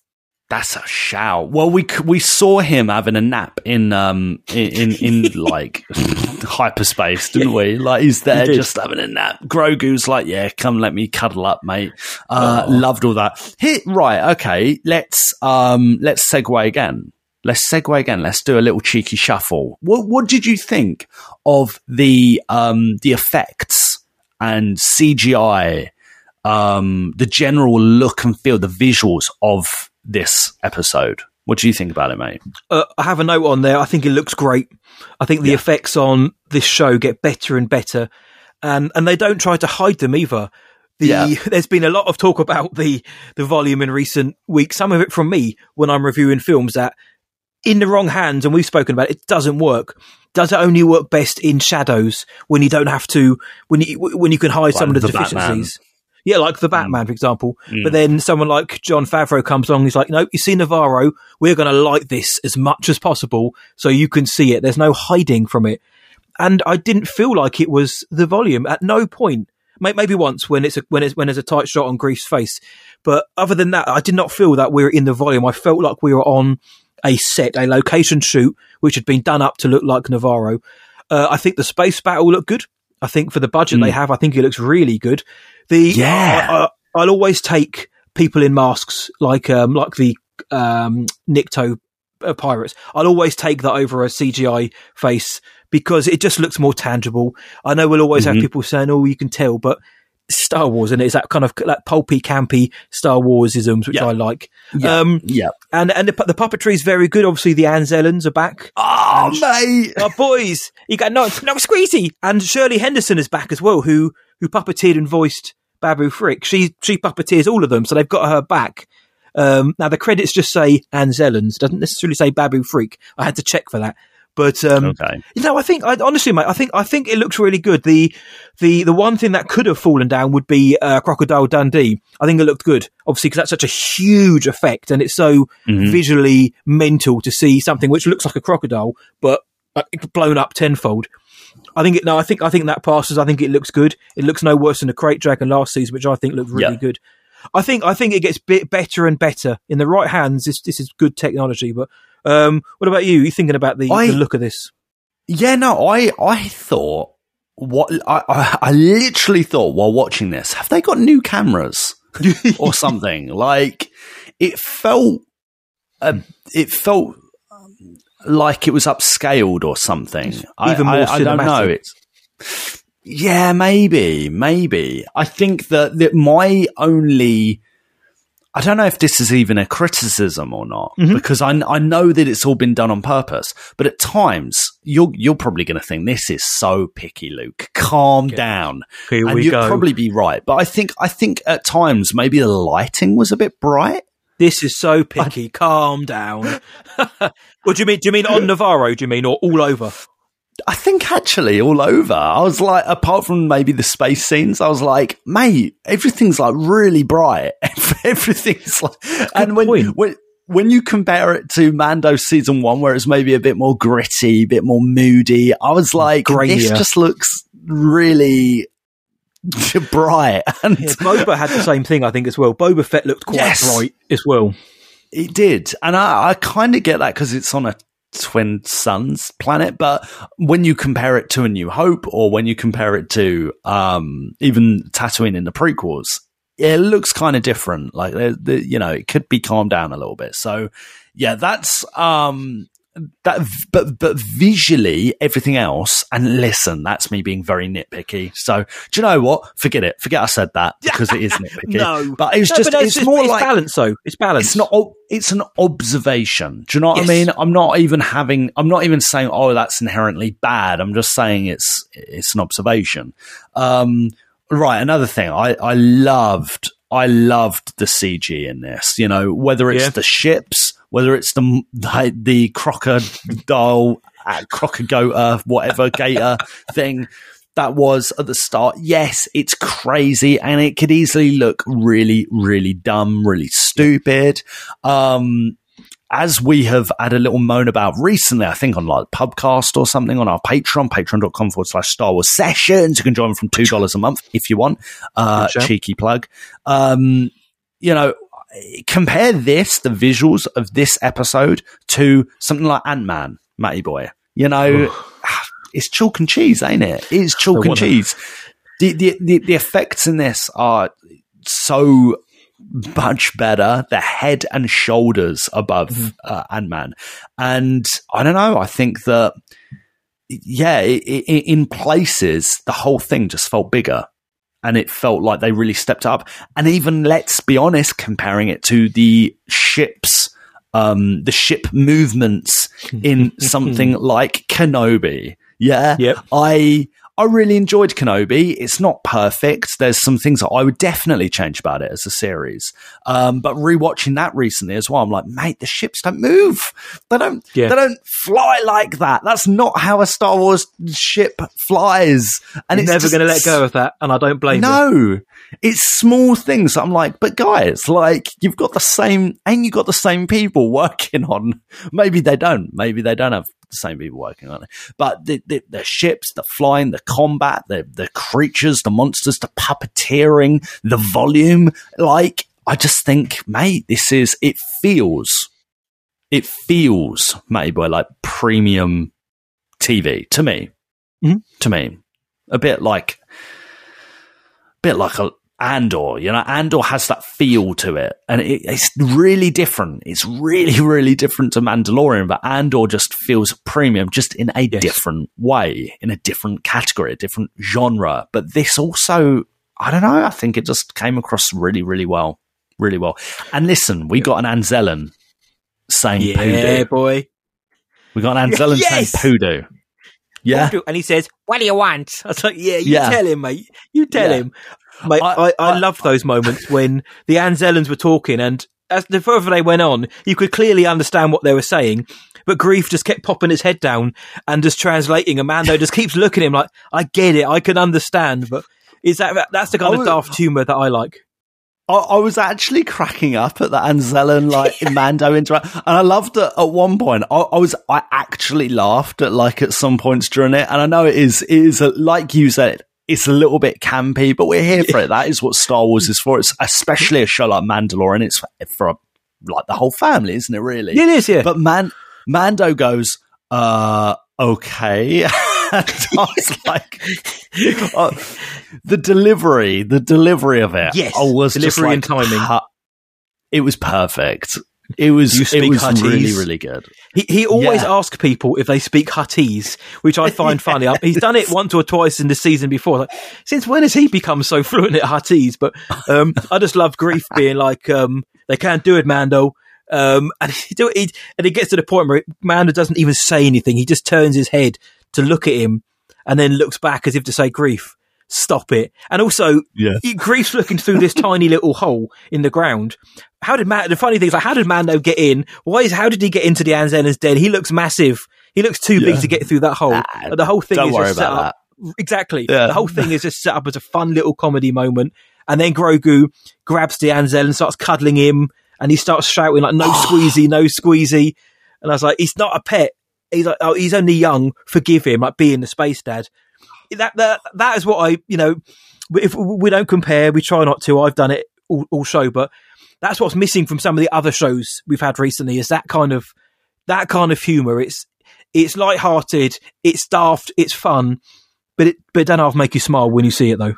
Speaker 4: That's a shout. Well, we we saw him having a nap in um in in, in like hyperspace, didn't we? Like he's there
Speaker 3: He
Speaker 4: just having a nap. Grogu's like, yeah, come let me cuddle up, mate. Uh,
Speaker 3: Oh.
Speaker 4: Loved all that. Hit right, okay. Let's um let's segue again. Let's segue again. Let's do a little cheeky shuffle. What what did you think of the um the effects and CGI? Um, the general look and feel, the visuals of this episode. What do you think about it, mate?
Speaker 3: Uh, I have a note on there. I think it looks great. I think the effects on this show get better and better, and and they don't try to hide them either. The,
Speaker 4: Yeah.
Speaker 3: There's been a lot of talk about the the volume in recent weeks. Some of it from me when I'm reviewing films that in the wrong hands, and we've spoken about it, it doesn't work. Does it only work best in shadows when you don't have to when you when you can hide some of the,
Speaker 4: the
Speaker 3: deficiencies? Yeah, like the hmm. Batman, for example. But hmm. then someone like Jon Favreau comes along. He's like, "No, you see Navarro. We're going to light this as much as possible so you can see it. There's no hiding from it." And I didn't feel like it was the volume at no point. Maybe once when it's a, when it's when there's a tight shot on Greef's face, but other than that, I did not feel that we were in the volume. I felt like we were on a set, a location shoot, which had been done up to look like Navarro. Uh, I think the space battle looked good. I think for the budget they hmm. have, I think it looks really good. The
Speaker 4: Yeah.
Speaker 3: I, I, I'll always take people in masks like um like the um Nikto uh, pirates. I'll always take that over a CGI face because it just looks more tangible. I know we'll always have
Speaker 4: Mhm.
Speaker 3: people saying, "Oh, you can tell," but Star Wars and it's that kind of that pulpy, campy Star Warsisms, which
Speaker 4: Yeah.
Speaker 3: I like.
Speaker 4: Yeah.
Speaker 3: Um,
Speaker 4: Yeah.
Speaker 3: and and the, the puppetry is very good. Obviously, the Anzellans are back.
Speaker 4: Oh, mate.
Speaker 3: Our boys. You got no, no squeezy. And Shirley Henderson is back as well, who, who puppeteered and voiced Babu Frick. She, she puppeteers all of them, so they've got her back. Um, now the credits just say Anzellans, doesn't necessarily say Babu Frick. I had to check for that. But um,
Speaker 4: Okay.
Speaker 3: you know, I think I, honestly, mate, I think I think it looks really good. The the the one thing that could have fallen down would be uh, Crocodile Dundee. I think it looked good, obviously, because that's such a huge effect, and it's so
Speaker 4: Mhm.
Speaker 3: visually mental to see something which looks like a crocodile but uh, blown up tenfold. I think it. No, I think I think that passes. I think it looks good. It looks no worse than the Krayt Dragon last season, which I think looked really
Speaker 4: Yeah.
Speaker 3: good. I think I think it gets bit better and better in the right hands. This this is good technology. But um, what about you? Are you thinking about the,
Speaker 4: I-
Speaker 3: the look of this?
Speaker 4: Yeah, no, I I thought what I, I I literally thought while watching this, have they got new cameras or something? like it felt, uh, it felt like it was upscaled or something. I-
Speaker 3: Even more
Speaker 4: I, I don't know. It's yeah, maybe, maybe. I think that that my only. I don't know if this is even a criticism or not,
Speaker 3: Mhm.
Speaker 4: because I, I know that it's all been done on purpose. But at times, you're you're probably going to think this is so picky, Luke. Calm down,
Speaker 3: Here
Speaker 4: and you'd
Speaker 3: go.
Speaker 4: probably be right. But I think I think at times maybe the lighting was a bit bright.
Speaker 3: This is so picky. Calm down. what do you mean? Do you mean on Navarro? Do you mean or all over?
Speaker 4: I think actually all over. I was like, apart from maybe the space scenes, I was like, mate, everything's like really bright. everything's like, and when,
Speaker 3: point.
Speaker 4: when, when you compare it to Mando season one, where it's maybe a bit more gritty, a bit more moody, I was like, this just looks really bright. And
Speaker 3: Yeah, Boba had the same thing, I think, as well. Boba Fett looked quite
Speaker 4: Yes.
Speaker 3: bright as well.
Speaker 4: It did. And I, I kind of get that because it's on a twin suns planet. But when you compare it to A New Hope or when you compare it to um, even Tatooine in the prequels, it looks kind of different. Like, there- there- you know, it could be calmed down a little bit. So, yeah, that's. Um, that but but visually everything else and listen that's me being very nitpicky so do you know what forget it forget i said that because it is nitpicky
Speaker 3: No.
Speaker 4: but it's
Speaker 3: No,
Speaker 4: just
Speaker 3: but
Speaker 4: it's, more
Speaker 3: it's
Speaker 4: like
Speaker 3: balance, though. It's balance.
Speaker 4: it's not. It's an observation. Do you know what
Speaker 3: Yes.
Speaker 4: I mean? I'm not even having. I'm not even saying, "Oh, that's inherently bad." I'm just saying it's it's an observation. Um, right. Another thing. I I loved. I loved the CG in this. You know, whether it's
Speaker 3: Yeah.
Speaker 4: the ships, whether it's the the, the crocodile, uh, crocogota, whatever gator thing that was at the start. Yes, it's crazy and it could easily look really, really dumb, really stupid. Um, as we have had a little moan about recently, I think on like Pubcast or something on our Patreon, patreon.com forward slash Star Wars sessions. You can join from $2 a month if you want. Uh, cheeky plug. Um, you know, compare this, the visuals of this episode to something like Ant Man, Matty Boy. You know, it's chalk and cheese, ain't it? It's chalk and cheese. The, the the the effects in this are so much better. The head and shoulders above
Speaker 3: Mm-hmm.
Speaker 4: uh, Ant Man, and I don't know. I think that yeah, i i in places the whole thing just felt bigger. And it felt like they really stepped up. And even, let's be honest, comparing it to the ships, um, the ship movements in something like Kenobi. Yeah.
Speaker 3: Yep.
Speaker 4: I I really enjoyed Kenobi. It's not perfect. There's some things that I would definitely change about it as a series. Um, but rewatching that recently as well, I'm like, mate, the ships don't move. They don't.
Speaker 3: Yeah.
Speaker 4: They don't fly like that. That's not how a Star Wars ship flies. And
Speaker 3: You're
Speaker 4: it's
Speaker 3: never going to let go of that, and I don't blame you.
Speaker 4: no, it's small things. I'm like, but guys, like you've got the same, and you've got the same people working on. Maybe they don't. Maybe they don't have same people working on it. But the the, the ships, the flying, the combat, the the creatures, the monsters, the puppeteering, the volume. Like, I just think, mate, this is. It feels. It feels, made by like premium TV to me.
Speaker 3: Mhm.
Speaker 4: To me, a bit like a bit like a Andor, you know, Andor has that feel to it, and it, it's really different. It's really, really different to Mandalorian, but Andor just feels premium, just in a
Speaker 3: Yes.
Speaker 4: different way, in a different category, a different genre. But this also, I don't know, I think it just came across really, really well, really well. And listen, we got an Anzellan saying
Speaker 3: Yeah,
Speaker 4: poodoo.
Speaker 3: boy.
Speaker 4: We got an Anzellan
Speaker 3: Yes!
Speaker 4: saying poodoo. Yeah.
Speaker 3: And he says, "What do you want?" I was like, "Yeah, you
Speaker 4: Yeah.
Speaker 3: tell him, mate. You tell
Speaker 4: Yeah.
Speaker 3: him." Mate,
Speaker 4: I-
Speaker 3: I, I,
Speaker 4: I-
Speaker 3: love those moments when the Anzellans were talking, and as the further they went on, you could clearly understand what they were saying. But Greef just kept popping his head down and just translating. And Mando just keeps looking at him like, "I get it, I can understand." But is that that's the kind of daft humour that I like?
Speaker 4: I, I was actually cracking up at the Anzellan like Mando interact, and I loved it at one point. I, I was I actually laughed at like at some points during it, and I know it is it is a, like you said. It's a little bit campy, but we're here for it. That is what Star Wars is for. It's especially a show like Mandalorian. It's for, for like the whole family, isn't it? Really?
Speaker 3: Yeah, it is. Yeah,
Speaker 4: But man, Mando goes, uh, okay. and I was like, uh, the delivery, the delivery of it.
Speaker 3: Yes,
Speaker 4: I was
Speaker 3: delivery
Speaker 4: like,
Speaker 3: and timing.
Speaker 4: ha- it was perfect. It was,
Speaker 3: You
Speaker 4: it was
Speaker 3: Huttese?
Speaker 4: really, really good.
Speaker 3: He he always
Speaker 4: Yeah.
Speaker 3: asks people if they speak Huttese, which I find funny. He's done it once or twice in the season before. Like, since when has he become so fluent at Huttese? But um, I just love Greef being like, um, "They can't do it, Mando." Um, and he do he, and it gets to the point where Mando doesn't even say anything. He just turns his head to look at him, and then looks back as if to say, "Greef, stop it." And also,
Speaker 4: Yeah.
Speaker 3: he- Greef's looking through this tiny little hole in the ground. How did Man? The funny thing is, like, how did Mando get in? Why is? How did he get into the Anzellan's den? He looks massive. He looks too big to get through that hole.
Speaker 4: Ah,
Speaker 3: the whole thing
Speaker 4: Don't
Speaker 3: is
Speaker 4: worry
Speaker 3: just set
Speaker 4: about
Speaker 3: up. Exactly.
Speaker 4: Yeah.
Speaker 3: The whole thing is just set up as a fun little comedy moment. And then Grogu grabs the Anzel and starts cuddling him, and he starts shouting like, "No squeezy, no squeezy." And I was like, "He's not a pet. He's like, oh, he's only young. Forgive him, like being the space dad." That that that is what I, you know, if we don't compare, we try not to. I've done it all, all show, but that's what's missing from some of the other shows we've had recently is that kind of that kind of humor. It's it's light-hearted, it's daft, it's fun, but it but it don't half make you smile when you see it though.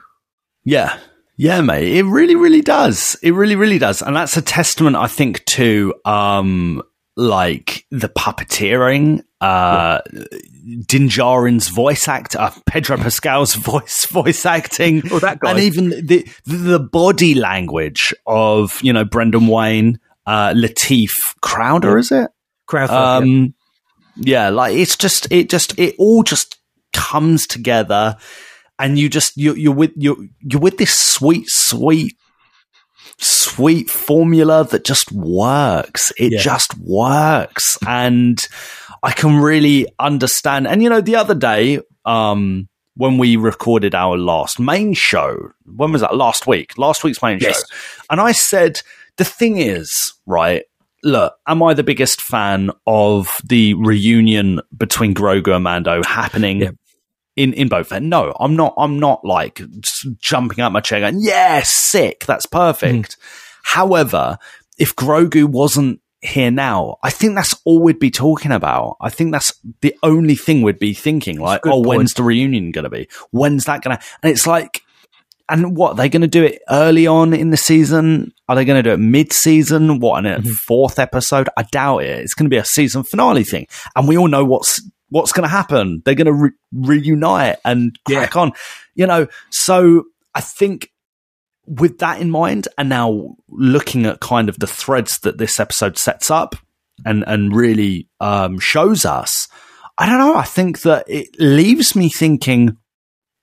Speaker 4: Yeah. Yeah, mate. It really, really does. It really, really does. And that's a testament, I think, to um like the puppeteering, uh Din Djarin's voice actor, uh, Pedro Pascal's voice voice acting.
Speaker 3: Oh, that guy.
Speaker 4: And even the the body language of, you know, Brendan Wayne, uh Lateef Crowder, is it?
Speaker 3: Crowd um,
Speaker 4: um yeah like it's just it just it all just comes together and you just you you're with you're you're with this sweet sweet sweet formula that just works. It
Speaker 3: Yeah.
Speaker 4: just works. And i can really understand. And you know the other day um when we recorded our last main show when was that? Last week. Last week's main
Speaker 3: Yes.
Speaker 4: show. And i said the thing is right look, am I the biggest fan of the reunion between Grogu and Mando happening?
Speaker 3: Yeah.
Speaker 4: In, in both? And No, I'm not. I'm not like jumping out my chair going, "Yeah, sick, that's perfect." However, if Grogu wasn't here now, I think that's all we'd be talking about. I think that's the only thing we'd be thinking. Like, oh,
Speaker 3: point.
Speaker 4: when's the reunion going to be? When's that going to? And it's like. And what are they're going to do it early on in the season? Are they going to do it mid-season? What in a
Speaker 3: Mm-hmm.
Speaker 4: fourth episode? I doubt it. It's going to be a season finale thing, and we all know what's what's going to happen. They're going to re- reunite and
Speaker 3: Yeah.
Speaker 4: crack on, you know. So I think with that in mind, and now looking at kind of the threads that this episode sets up and and really um, shows us, I don't know. I think that it leaves me thinking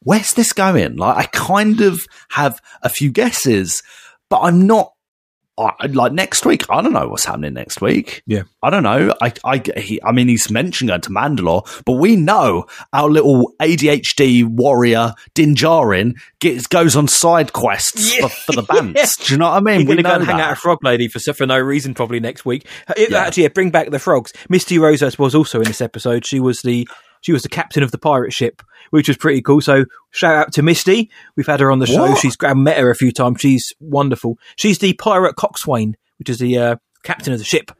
Speaker 4: where's this going? Like, I kind of have a few guesses, but I'm not. I, like next week, I don't know what's happening next week.
Speaker 3: Yeah.
Speaker 4: I don't know. I, I, he, I mean, he's mentioned going to Mandalore, but we know our little ADHD warrior Din Djarin gets goes on side quests
Speaker 3: Yeah.
Speaker 4: for, for the bands. Do you know what I mean?
Speaker 3: We're going to go
Speaker 4: know
Speaker 3: and hang
Speaker 4: that.
Speaker 3: out a frog lady for for no reason, probably next week. It,
Speaker 4: Yeah.
Speaker 3: Actually, yeah, bring back the frogs. Misty Rosas was also in this episode. She was the she was the captain of the pirate ship, which was pretty cool. So shout out to Misty. We've had her on the show.
Speaker 4: What?
Speaker 3: She's I met her a few times. She's wonderful. She's the pirate coxswain, which is the uh, captain of the ship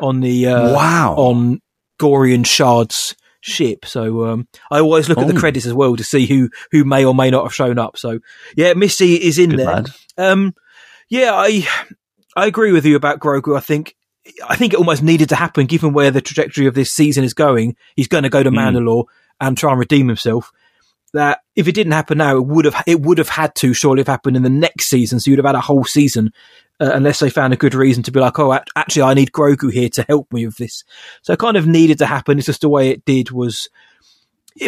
Speaker 3: on the uh,
Speaker 4: Wow.
Speaker 3: on Gorian Shard's ship. So um, I always look at the
Speaker 4: Oh.
Speaker 3: credits as well to see who who may or may not have shown up. So yeah, Misty is in
Speaker 4: Good
Speaker 3: there. Um, yeah, I I agree with you about Grogu. I think I think it almost needed to happen given where the trajectory of this season is going. He's going to go to
Speaker 4: Mm.
Speaker 3: Mandalore and try and redeem himself. That if it didn't happen now, it would have it would have had to surely have happened in the next season. So you'd have had a whole season uh, unless they found a good reason to be like, oh, actually, I need Grogu here to help me with this. So it kind of needed to happen. It's just the way it did was.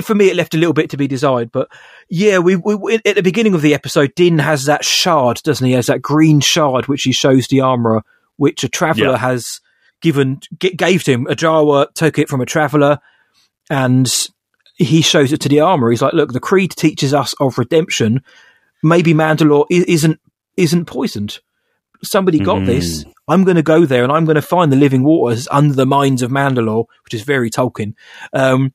Speaker 3: For me, it left a little bit to be desired, but yeah, we, we at the beginning of the episode, Din has that shard, doesn't he? He has that green shard which he shows the armorer, which a traveler yeah. has given, g- gave to him. A Jawa took it from a traveler, and he shows it to the armorer. He's like, "Look, the creed teaches us of redemption. Maybe Mandalore isn't isn't poisoned somebody got mm. this. I'm going to go there and I'm going to find the living waters under the mines of Mandalore, which is very Tolkien. Um,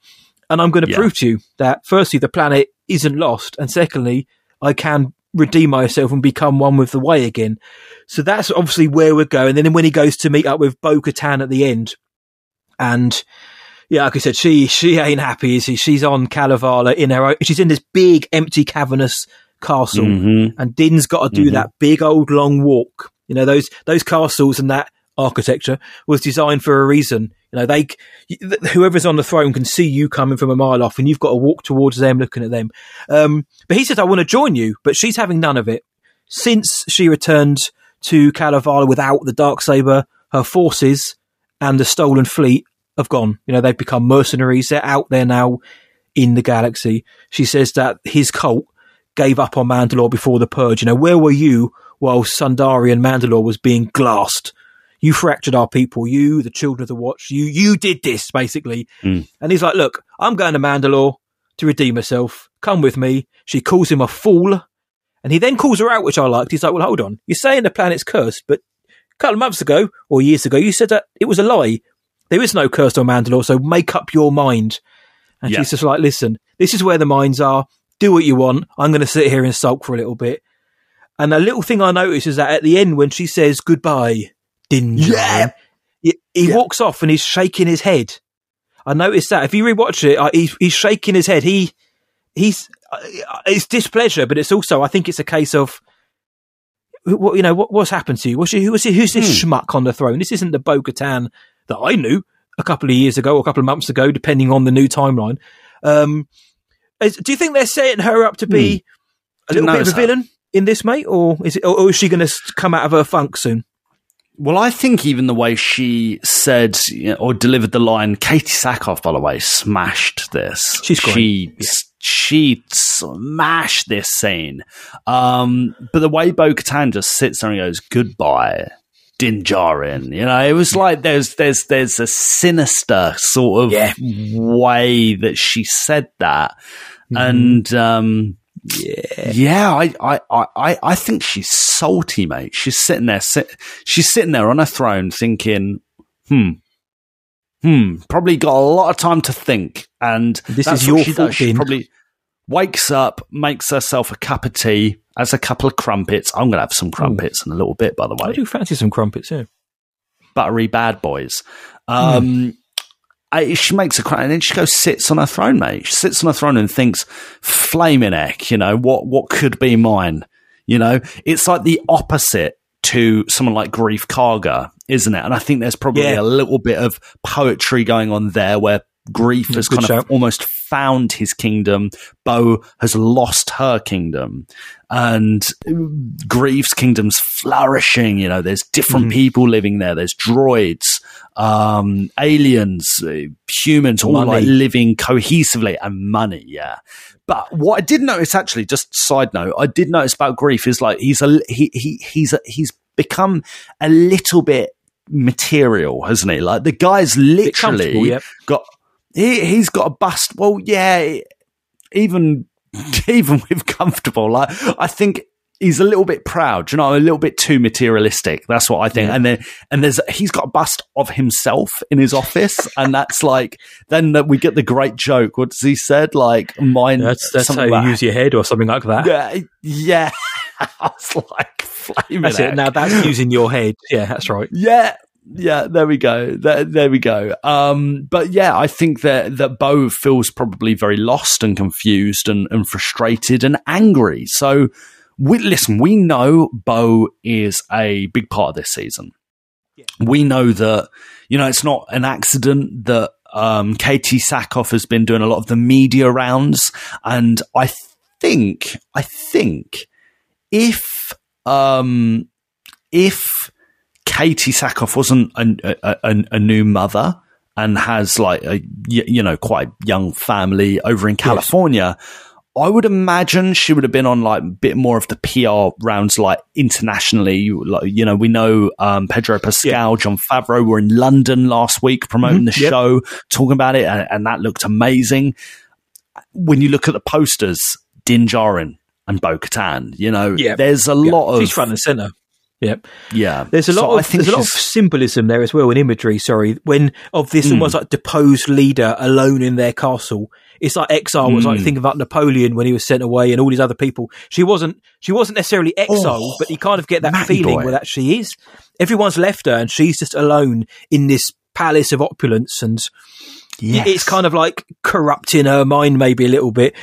Speaker 3: and I'm going to yeah. prove to you that firstly, the planet isn't lost. And secondly, I can redeem myself and become one with the way again. So that's obviously where we're going. And then when he goes to meet up with Bo Katan at the end and yeah, like I said, she she ain't happy, is she? She's on Kalevala in her own, she's in this big, empty, cavernous castle, mm-hmm. and Din's got to do mm-hmm. that big old long walk. You know those those castles and that architecture was designed for a reason. You know they whoever's on the throne can see you coming from a mile off, and you've got to walk towards them, looking at them. Um, but he says, "I want to join you," but she's having none of it since she returned to Kalevala without the dark saber. Her forces and the stolen fleet have gone. You know they've become mercenaries. They're out there now in the galaxy. She says that his cult gave up on Mandalore before the purge. You know, where were you while Sundari and Mandalore was being glassed? You fractured our people. You, the children of the Watch. You, you did this basically. Mm. And he's like, look, I'm going to Mandalore to redeem myself. Come with me. She calls him a fool. And he then calls her out, which I liked. He's like, well, hold on. You're saying the planet's cursed, but a couple of months ago or years ago, you said that it was a lie. There is no curse on Mandalore, so make up your mind. And yeah. she's just like, listen, this is where the mines are do what you want. I'm going to sit here and sulk for a little bit. And a little thing I noticed is that at the end, when she says goodbye, Din yeah. he, he yeah. walks off and he's shaking his head. I noticed that. If you rewatch it, uh, he's, he's shaking his head. He, he's, uh, it's displeasure, but it's also, I think it's a case of, what, you know, what, what's happened to you? What's, who, who's, who's this hmm. schmuck on the throne? This isn't the Bo Katan that I knew a couple of years ago or a couple of months ago, depending on the new timeline. Um, is, do you think they're setting her up to be hmm. a little bit of a villain in this, mate, or is it, or is she going to come out of her funk soon?
Speaker 4: Well, I think even the way she said you know, or delivered the line, Katee Sackhoff, by the way, smashed this.
Speaker 3: She's great.
Speaker 4: She, yeah. she smashed this scene. Um, but the way Bo Katan just sits there and goes, goodbye, Din Djarin, You know, it was like there's there's there's a sinister sort of yeah. way that she said that. Mm. And um, yeah, yeah, I, I, I, I think she's salty, mate. She's sitting there, sit, she's sitting there on a throne, thinking, hmm, hmm, probably got a lot of time to think. And
Speaker 3: this is your
Speaker 4: she
Speaker 3: fault.
Speaker 4: She probably wakes up, makes herself a cup of tea, has a couple of crumpets. I'm going to have some crumpets Ooh. in a little bit, by the way.
Speaker 3: I do fancy some crumpets, yeah.
Speaker 4: Buttery bad boys. Um, mm. I, she makes a crown and then she goes sits on her throne, mate. She sits on her throne and thinks, flaming heck, you know, what, what could be mine? You know, it's like the opposite to someone like Greef Karga, isn't it? And I think there's probably yeah. a little bit of poetry going on there where Greef has kind show. of almost found his kingdom. Bo has lost her kingdom. And Greef's kingdom's flourishing. You know, there's different mm. people living there. There's droids, um, aliens, uh, humans, all like living cohesively and money. Yeah. But what I did notice, actually, just side note, I did notice about Greef is like he's a he he he's a, he's become a little bit material, hasn't he? Like the guy's literally yep. got he he's got a bust. Well, yeah, even even with comfortable, like I think he's a little bit proud, you know, a little bit too materialistic. That's what I think. Yeah. And then, and there's, he's got a bust of himself in his office. and that's like, then we get the great joke. What does he said? Like, mine.
Speaker 3: That's, that's how you use your head or something like that.
Speaker 4: Yeah. Yeah. I was like, flaming.
Speaker 3: That's it. Now that's using your head. Yeah, that's right.
Speaker 4: Yeah yeah, there we go. There, there we go. Um, but yeah, I think that that Bo feels probably very lost and confused and, and frustrated and angry. So, we, listen, we know Bo is a big part of this season. Yeah. We know that you know it's not an accident that um, Katee Sackhoff has been doing a lot of the media rounds, and I think I think if um, if Katee Sackhoff wasn't a, a, a, new mother and has like a you know quite young family over in California. Yes. I would imagine she would have been on like a bit more of the PR rounds, like internationally. Like, you know, we know um, Pedro Pascal, yeah. Jon Favreau were in London last week promoting mm-hmm. the yep. show, talking about it, and, and, that looked amazing. When you look at the posters, Din Djarin and Bo Katan, you know, yep. there's a yep. lot of.
Speaker 3: She's front and center. Yep.
Speaker 4: Yeah.
Speaker 3: There's a lot so of there's a lot of symbolism there as well in imagery. Sorry, when of this mm. almost like deposed leader alone in their castle. It's like exile was mm. like hmm. thinking about Napoleon when he was sent away and all these other people. She wasn't she wasn't necessarily exiled, oh, but you kind of get that feeling boy. where that she is. Everyone's left her and she's just alone in this palace of opulence and yes. it's kind of like corrupting her mind maybe a little bit.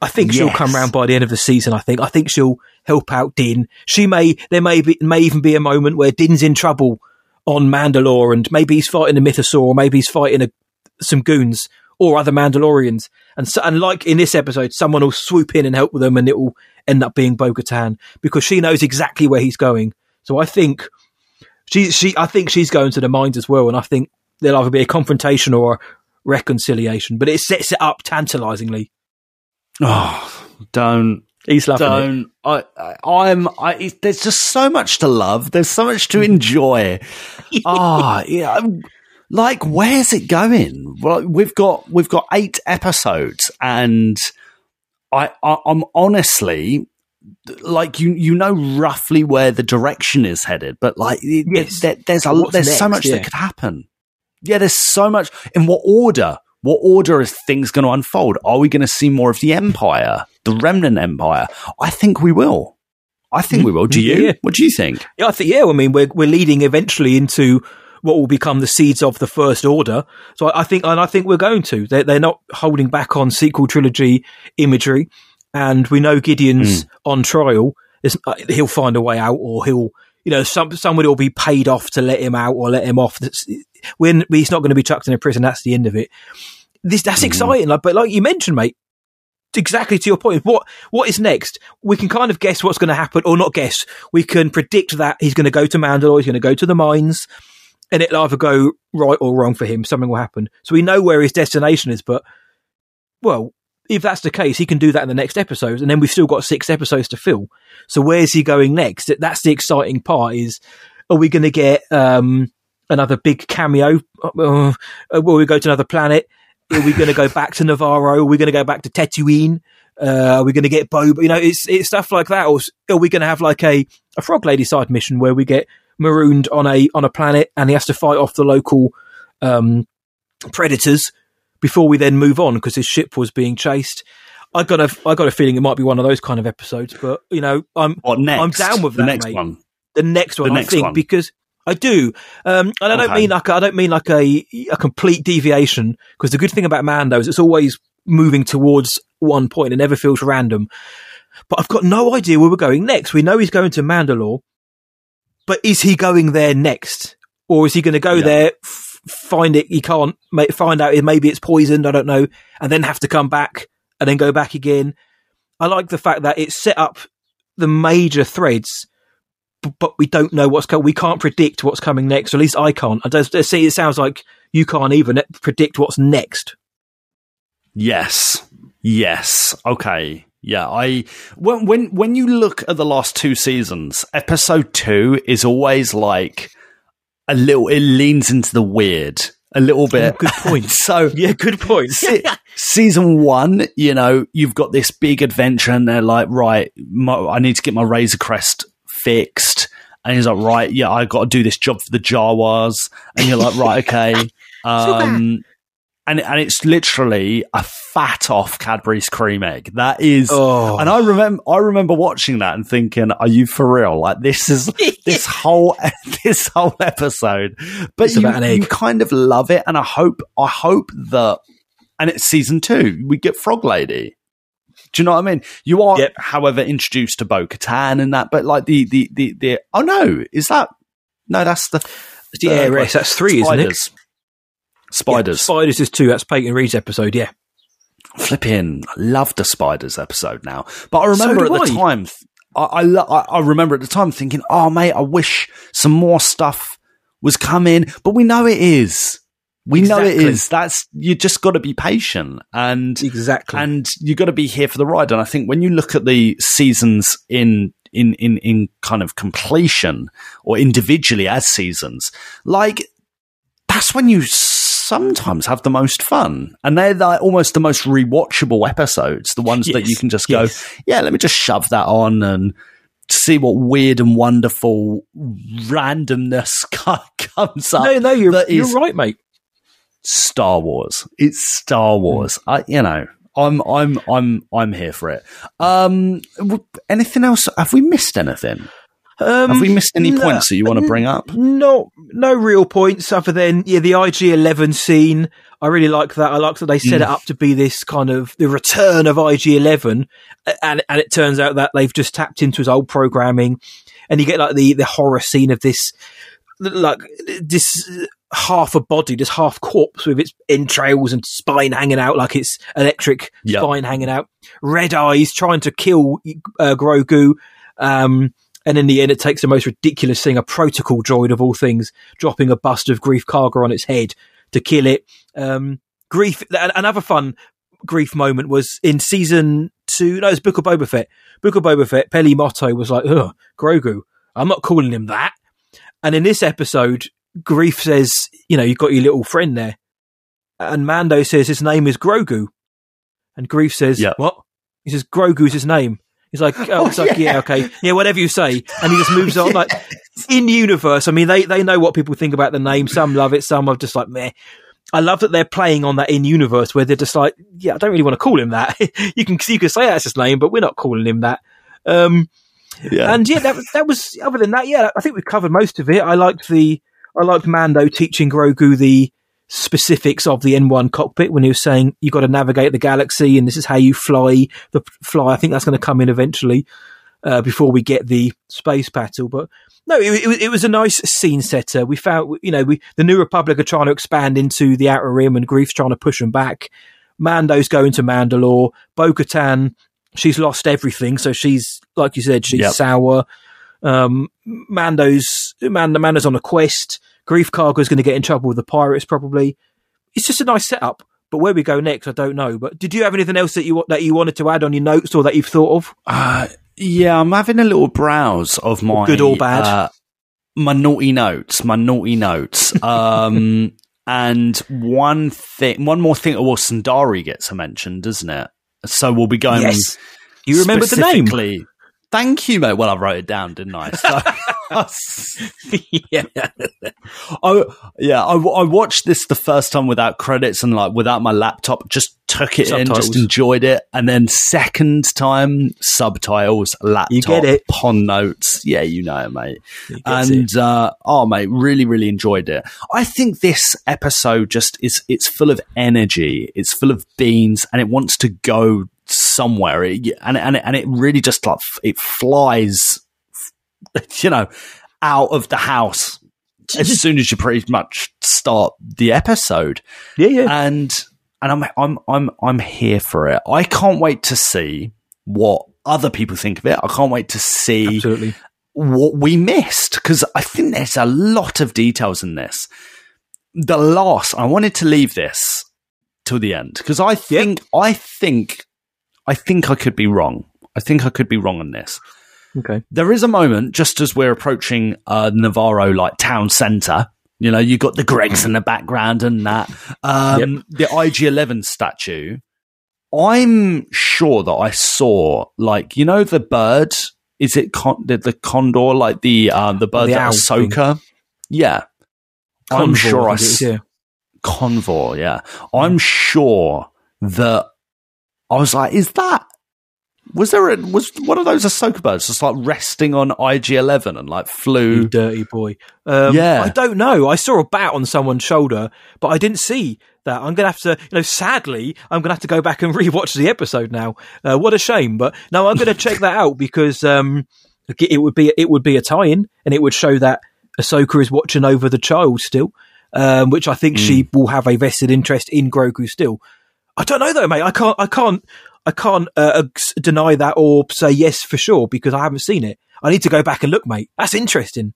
Speaker 3: I think yes. she'll come around by the end of the season. I think. I think she'll help out Din. She may. There may be may even be a moment where Din's in trouble on Mandalore, and maybe he's fighting a mythosaur, or maybe he's fighting a, some goons or other Mandalorians. And so, and like in this episode, someone will swoop in and help with them, and it will end up being Bo Katan because she knows exactly where he's going. So I think she she I think she's going to the mines as well, and I think there'll either be a confrontation or a reconciliation. But it sets it up tantalizingly.
Speaker 4: Oh, don't.
Speaker 3: He's loving
Speaker 4: don't. It. I, I, am. I, there's just so much to love. There's so much to enjoy. Ah, oh, yeah. Like, where's it going? Well, we've got we've got eight episodes, and I, I I'm honestly like you you know roughly where the direction is headed, but like yes. there, there's a What's there's next? so much yeah. that could happen. Yeah, there's so much. In what order? What order is things going to unfold? Are we going to see more of the Empire, the Remnant Empire? I think we will. I think we will. Do you? Yeah. What do you think?
Speaker 3: Yeah, I think yeah. I mean, we're we're leading eventually into what will become the seeds of the First Order. So I, I think, and I think we're going to. They're, they're not holding back on sequel trilogy imagery, and we know Gideon's mm. on trial. Uh, he'll find a way out, or he'll, you know, some somebody will be paid off to let him out or let him off. That's, when he's not going to be chucked in a prison. That's the end of it. This that's mm. exciting. Like, but like you mentioned, mate, exactly to your point. What what is next? We can kind of guess what's going to happen, or not guess. We can predict that he's going to go to Mandalore. He's going to go to the mines, and it'll either go right or wrong for him. Something will happen. So we know where his destination is. But well, if that's the case, he can do that in the next episode, and then we've still got six episodes to fill. So where's he going next? That's the exciting part. Is are we going to get um, another big cameo? Uh, uh, will we go to another planet? Are we going to go back to Navarro? Are we going to go back to Tatooine? Uh, are we going to get Boba? You know, it's it's stuff like that. Or are we going to have like a, a Frog Lady side mission where we get marooned on a on a planet and he has to fight off the local um, predators before we then move on because his ship was being chased? I got a I got a feeling it might be one of those kind of episodes, but you know, I'm? I'm down with
Speaker 4: the
Speaker 3: that,
Speaker 4: next
Speaker 3: mate.
Speaker 4: one.
Speaker 3: The next one, the next I think, one. because I do, um, and I don't mean like I don't mean like a a complete deviation. Because the good thing about Mando is it's always moving towards one point. It never feels random. But I've got no idea where we're going next. We know he's going to Mandalore, but is he going there next, or is he going to go yeah. there, find it? You can't find out. If maybe it's poisoned. I don't know, and then have to come back and then go back again. I like the fact that it's set up the major threads but we don't know what's coming. We can't predict what's coming next. Or at least I can't. I see. It sounds like you can't even predict what's next.
Speaker 4: Yes. Yes. Okay. Yeah. I when when when you look at the last two seasons, episode two is always like a little. It leans into the weird a little bit.
Speaker 3: Oh, good point.
Speaker 4: so
Speaker 3: yeah, good point.
Speaker 4: se- season one, you know, you've got this big adventure, and they're like, right, my, I need to get my Razor Crest fixed. And he's like, right, yeah, I got to do this job for the Jawas. And you're like, right, okay. Um, and and it's literally a fat off Cadbury's cream egg. That is, oh. and I remember I remember watching that and thinking, "Are you for real? Like this is this whole this whole episode." But you, you kind of love it, and I hope I hope that, and it's season two. We get Frog Lady. Do you know what I mean? You are, yep. however, introduced to Bo Katan and that, but like the, the, the, the, oh no, is that, no, that's the,
Speaker 3: yeah, uh, that's three, spiders. isn't it?
Speaker 4: Spiders.
Speaker 3: Yeah, spiders is two. That's Peyton Reed's episode, yeah.
Speaker 4: Flipping, love the spiders episode now. But I remember so at the I. time, I, I, lo- I I remember at the time thinking, oh mate, I wish some more stuff was coming, but we know it is. We know it is. That's you just got to be patient and
Speaker 3: Exactly.
Speaker 4: and you got to be here for the ride. And I think when you look at the seasons in in in in kind of completion or individually as seasons, like that's when you sometimes have the most fun, and they're like almost the most rewatchable episodes. The ones that you can just go,
Speaker 3: yes.
Speaker 4: yeah, let me just shove that on and see what weird and wonderful randomness comes up.
Speaker 3: no, no, you're, you're right, mate.
Speaker 4: Star Wars. It's Star Wars. I, you know, I'm, I'm, I'm, I'm here for it. Um, anything else? Have we missed anything?
Speaker 3: Um,
Speaker 4: Have we missed any
Speaker 3: no,
Speaker 4: points that you want to bring up?
Speaker 3: No, no real points other than yeah, the IG Eleven scene. I really like that. I like that they set
Speaker 4: Mm.
Speaker 3: it up to be this kind of the return of IG Eleven, and and it turns out that they've just tapped into his old programming, and you get like the the horror scene of this like this half a body, this half corpse with its entrails and spine hanging out like it's electric
Speaker 4: Yep.
Speaker 3: spine hanging out, red eyes trying to kill uh, Grogu. Um, and in the end, it takes the most ridiculous thing, a protocol droid of all things, dropping a bust of Greef Karga on its head to kill it. Um, Greef, another fun Greef moment was in season two, no, it's Book of Boba Fett. Book of Boba Fett, Peli Motto was like, ugh, Grogu, I'm not calling him that. And in this episode, Greef says, you know, you've got your little friend there. And Mando says his name is Grogu. And Greef says,
Speaker 4: Yeah.
Speaker 3: what? He says, Grogu's his name. He's like, oh, it's like, yeah, okay. Yeah, whatever you say. And he just moves on. Like, in universe, I mean, they, they know what people think about the name. Some love it, some are just like, meh. I love that they're playing on that in universe where they're just like, yeah, I don't really want to call him that. you can you can say that's his name, but we're not calling him that. Um,
Speaker 4: Yeah.
Speaker 3: and yeah, that, was- that was other than that, yeah, I think we've covered most of it. I liked the I liked Mando teaching Grogu the specifics of the N1 cockpit when he was saying you've got to navigate the galaxy and this is how you fly the fly. I think that's going to come in eventually uh, before we get the space battle, but. No, it, it, was- it was a nice scene setter. We found, you know, we the New Republic are trying to expand into the Outer Rim, and Greef's trying to push them back. Mando's going to Mandalore. Bo Katan, she's lost everything, so she's like you said, she's
Speaker 4: Yep.
Speaker 3: sour. Um, Mando's Mando, Mando's on a quest. Greef Karga's going to get in trouble with the pirates, probably. It's just a nice setup. But where we go next, I don't know. But did you have anything else that you that you wanted to add on your notes or that you've thought of?
Speaker 4: Uh, yeah, I'm having a little browse of my
Speaker 3: Good or bad?
Speaker 4: uh, my naughty notes, my naughty notes. Um, and one thing, one more thing. Well, Sundari gets a mention, doesn't it? So we'll be going.
Speaker 3: yes, you remember the name?
Speaker 4: Thank you, mate. Well, I wrote it down, didn't I? So,
Speaker 3: yeah,
Speaker 4: I, yeah, I, I watched this the first time without credits and like without my laptop. Just took it in, just enjoyed it, and then second time subtitles, laptop,
Speaker 3: You get it.
Speaker 4: pon notes. Yeah, you know it, mate. And uh, oh, mate, really, really enjoyed it. I think this episode just is it's full of energy. It's full of beans, and it wants to go somewhere. It, and and it, and it really just like it flies, you know, out of the house as soon as you pretty much start the episode
Speaker 3: yeah, yeah.
Speaker 4: and and I'm I'm I'm I'm here for it. I can't wait to see what other people think of it. I can't wait to see
Speaker 3: Absolutely.
Speaker 4: what we missed because I think there's a lot of details in this. The last I wanted to leave this till the end because I think I think I think I could be wrong. I think I could be wrong on this.
Speaker 3: Okay.
Speaker 4: There is a moment just as we're approaching uh, Navarro like town centre. You know, you got the Gregs in the background and that. Um, The IG Eleven statue. I'm sure that I saw like you know the bird. Is it con- the, the condor like the uh, the bird
Speaker 3: The
Speaker 4: that Ahsoka? Yeah, I'm sure I
Speaker 3: think it is,
Speaker 4: s-
Speaker 3: yeah.
Speaker 4: Convor, yeah. I'm sure that I was like, is that was there a was one of those Ahsoka birds just like resting on IG Eleven and like
Speaker 3: You
Speaker 4: flew?
Speaker 3: dirty boy. Um,
Speaker 4: Yeah.
Speaker 3: I don't know. I saw a bat on someone's shoulder, but I didn't see that. I'm going to have to, you know, sadly, I'm going to have to go back and rewatch the episode now. Uh, what a shame. But no, I'm going to check that out because um, it would be it would be a tie-in and it would show that Ahsoka is watching over the child still, um, which I think she will have a vested interest in Grogu still. I don't know though, mate. I can't. I can't. I can't uh, deny that or say yes for sure because I haven't seen it. I need to go back and look, mate. That's interesting.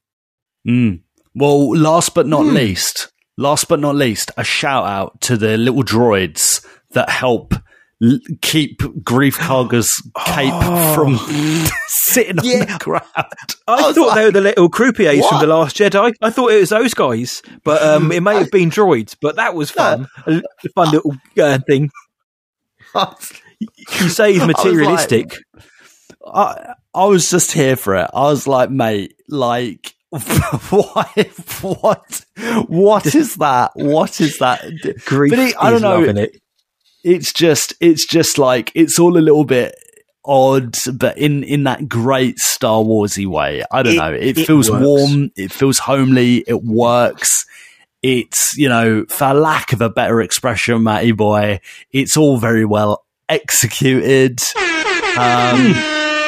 Speaker 4: Mm. Well, last but not mm. least, last but not least, a shout out to the little droids that help l- keep Greef Karga's cape oh. from sitting yeah. on the ground. I,
Speaker 3: I thought like, they were the little croupiers what? from The Last Jedi. I thought it was those guys, but um, it may have been droids, but that was fun. a fun little uh, thing. you say he's materialistic.
Speaker 4: I, like, I, I was just here for it. I was like, mate, like, what? What? What is that? What is that?
Speaker 3: Greef but it, I don't know. It.
Speaker 4: It's just, it's just like it's all a little bit odd, but in in that great Star Warsy way. I don't it, know. It, it feels works. warm. It feels homely. It works. It's you know, for lack of a better expression, Matty boy, it's all very well executed. Um,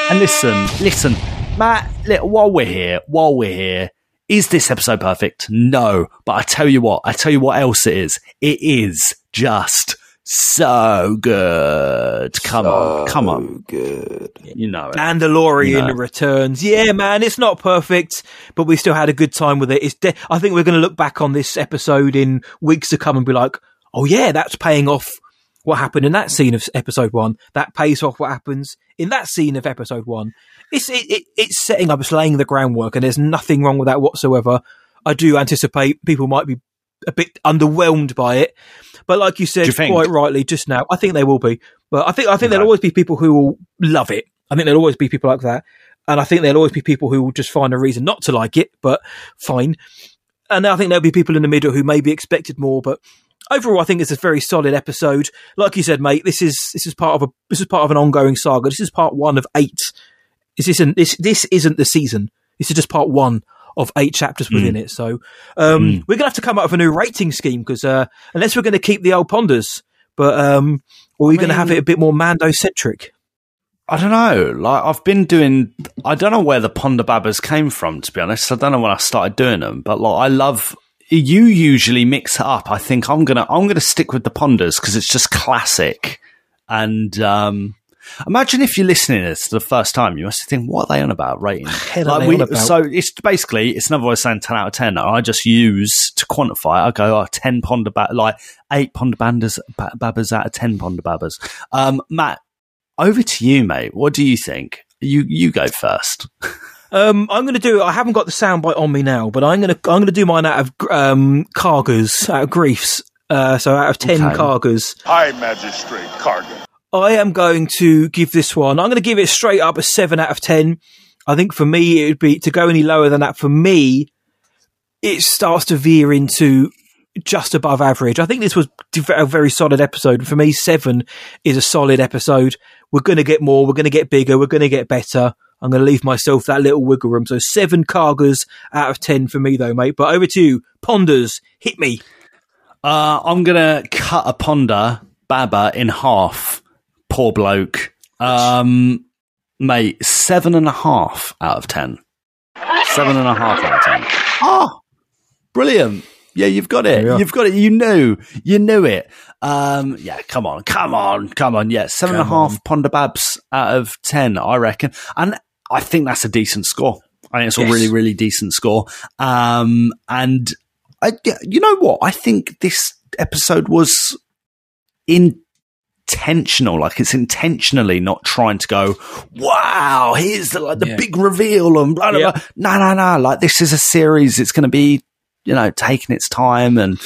Speaker 4: and listen, listen, Matt, Little while we're here, while we're here, is this episode perfect? No. But I tell you what, I tell you what else it is. It is just so good. Come so on, come on.
Speaker 2: Good.
Speaker 4: You know it.
Speaker 3: Mandalorian you know. returns. Yeah, man, it's not perfect, but we still had a good time with it. It's de- I think we're going to look back on this episode in weeks to come and be like, oh yeah, that's paying off what happened in that scene of episode one. That pays off what happens in that scene of episode one. It's it, it, it's setting up, it's laying the groundwork, and there's nothing wrong with that whatsoever. I do anticipate people might be a bit underwhelmed by it. But like you said you quite rightly just now, I think they will be. But I think I think there'll always be people who will love it. I think there'll always be people like that. And I think there'll always be people who will just find a reason not to like it, but fine. And I think there'll be people in the middle who maybe expected more, but overall I think it's a very solid episode. Like you said, mate, this is this is part of a this is part of an ongoing saga. This is part one of eight. This isn't this this isn't the season. This is just part one of eight chapters within mm. it. So um, mm. we're gonna have to come up with a new rating scheme because uh, unless we're going to keep the old ponders, but um, or we're going to have it a bit more Mando centric.
Speaker 4: I don't know. Like I've been doing, I don't know where the Ponda Babas came from. To be honest, I don't know when I started doing them. But like, I love. You usually mix it up. I think I'm gonna I'm gonna stick with the Ponders because it's just classic. And um, Imagine if you're listening to this for the first time, you must think, what are they on about rating?
Speaker 3: Like we, about?
Speaker 4: So it's basically, it's another way of saying 10 out of 10. I just use to quantify, I go, oh, 10 ponder, ba- like 8 ponder banders, ba- babbers out of 10 ponder babbers. Um, Matt, over to you, mate. What do you think? You, you go first.
Speaker 3: Um, I'm going to do. I haven't got the soundbite on me now, but I'm going to. I'm going to do mine out of um, Kargas, out of Greefs. Uh, so out of ten okay. Kargas.
Speaker 1: Hi, Magistrate Karga.
Speaker 3: I am going to give this one, I'm going to give it straight up a 7 out of 10. I think for me, it would be to go any lower than that. For me, it starts to veer into just above average. I think this was a very solid episode. For me, 7 is a solid episode. We're going to get more, we're going to get bigger, we're going to get better. I'm going to leave myself that little wiggle room. So seven Kargas out of 10 for me, though, mate. But over to you. Ponders, hit me.
Speaker 4: Uh, I'm going to cut a Ponda, Baba, in half poor bloke. Um, mate, seven and a half out of ten. Seven and a half out of ten. Oh, brilliant. Yeah, you've got it. You've got it. You knew. You knew it. Um, yeah, come on, come on, come on. Yeah, seven come and a half on. Ponda Babs out of ten, I reckon. And I think that's a decent score. I think it's yes. a really, really decent score. Um, and I, you know what? I think this episode was in intentional, like it's intentionally not trying to go, wow, here's the, like the yeah. big reveal and blah, blah, yeah. blah. No, no, no. Like this is a series. It's going to be, you know, taking its time and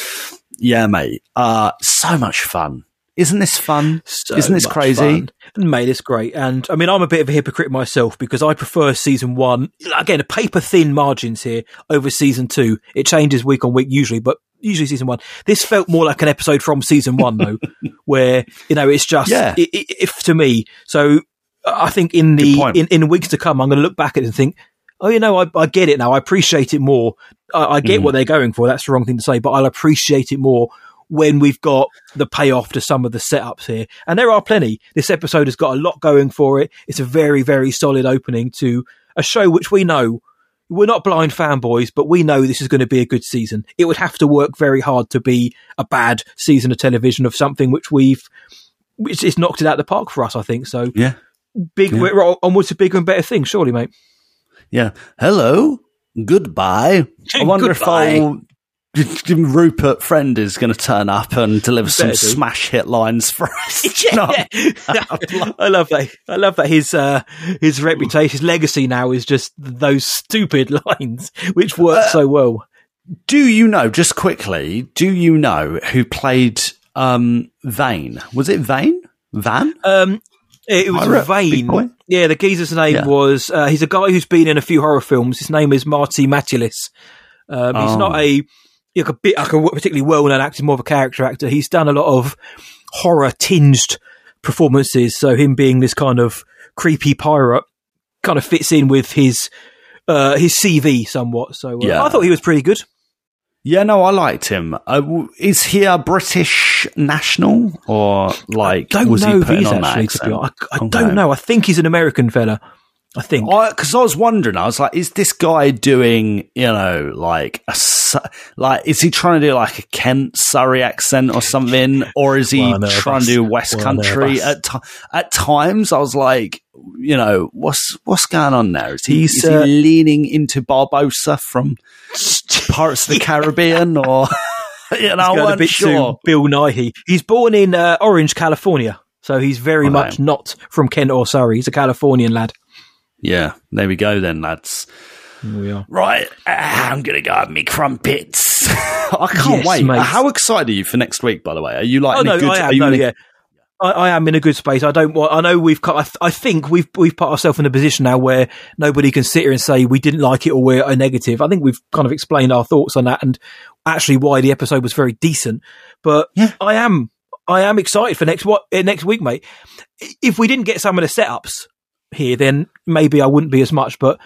Speaker 4: yeah, mate. Uh, so much fun. Isn't this fun? So Isn't this crazy?
Speaker 3: Fun. Mate, it's great. And I mean, I'm a bit of a hypocrite myself because I prefer season one. Again, a paper thin margins here over season two. It changes week on week usually, but usually season one. This felt more like an episode from season one, though, where you know it's just yeah. It, it, if to me. So I think in the in, in weeks to come, I'm going to look back at it and think, oh, you know, I, I get it now. I appreciate it more. I, I get mm. what they're going for. That's the wrong thing to say, but I'll appreciate it more when we've got the payoff to some of the setups here. And there are plenty. This episode has got a lot going for it. It's a very, very solid opening to a show which we know we're not blind fanboys, but we know this is going to be a good season. It would have to work very hard to be a bad season of television of something which we've which it's knocked it out of the park for us. I think so.
Speaker 4: Yeah.
Speaker 3: Big,
Speaker 4: Yeah.
Speaker 3: we're onwards to bigger and better things, surely, mate.
Speaker 4: Yeah. Hello. Goodbye. I wonder
Speaker 3: Goodbye.
Speaker 4: if I'll. Rupert Friend is going to turn up and deliver some
Speaker 3: do.
Speaker 4: smash hit lines for us. Know?
Speaker 3: I love that. I love that his uh, his reputation, his legacy now is just those stupid lines, which work
Speaker 4: Uh,
Speaker 3: so well.
Speaker 4: Do you know, just quickly, do you know who played um, Vane? Was it Vane? Van?
Speaker 3: Um, it, was
Speaker 4: Pirate?
Speaker 3: Vane. Yeah, the geezer's name
Speaker 4: Yeah.
Speaker 3: was. Uh, he's a guy who's been in a few horror films. His name is Marti Matulis. Um, he's
Speaker 4: Oh.
Speaker 3: not a like a bit like a particularly well-known actor, more of a character actor. He's done a lot of horror tinged performances. So him being this kind of creepy pirate kind of fits in with his uh, his CV somewhat. So uh,
Speaker 4: Yeah.
Speaker 3: I thought he was pretty good.
Speaker 4: Yeah, no, I liked him. Uh, is he a British national or like
Speaker 3: Don't
Speaker 4: was
Speaker 3: know he's actually. To be honest. I, I
Speaker 4: Okay.
Speaker 3: don't know. I think he's an American fella. I think.
Speaker 4: Because I, was wondering, I was like, is this guy doing, you know, like a like, is he trying to do like a Kent Surrey accent or something, or is he
Speaker 3: of
Speaker 4: trying to do West
Speaker 3: of
Speaker 4: Country? At ti at times, I was like, you know, what's what's going on there? Is he,
Speaker 3: He's,
Speaker 4: is he
Speaker 3: uh,
Speaker 4: leaning into Barbossa from parts of the Caribbean, or you know, I
Speaker 3: going a bit
Speaker 4: sure.
Speaker 3: Bill Nighy. He's born in uh, Orange, California, so he's very much not from Kent or Surrey. He's a Californian lad.
Speaker 4: Yeah, there we go then, lads.
Speaker 3: we are.
Speaker 4: Right, uh, I'm gonna go have me crumpets. I can't
Speaker 3: Yes,
Speaker 4: wait.
Speaker 3: mate.
Speaker 4: How excited are you for next week? By the way, are you like?
Speaker 3: Oh
Speaker 4: in a
Speaker 3: no,
Speaker 4: good,
Speaker 3: I am. No,
Speaker 4: in
Speaker 3: yeah. I, I am in a good space. I don't want. I know we've. cut- I, th- I think we've we've put ourselves in a position now where nobody can sit here and say we didn't like it or we're a negative. I think we've kind of explained our thoughts on that and actually why the episode was very decent. But
Speaker 4: Yeah.
Speaker 3: I am. I am excited for next what uh, next week, mate. If we didn't get some of the setups here, then maybe I wouldn't be as much. But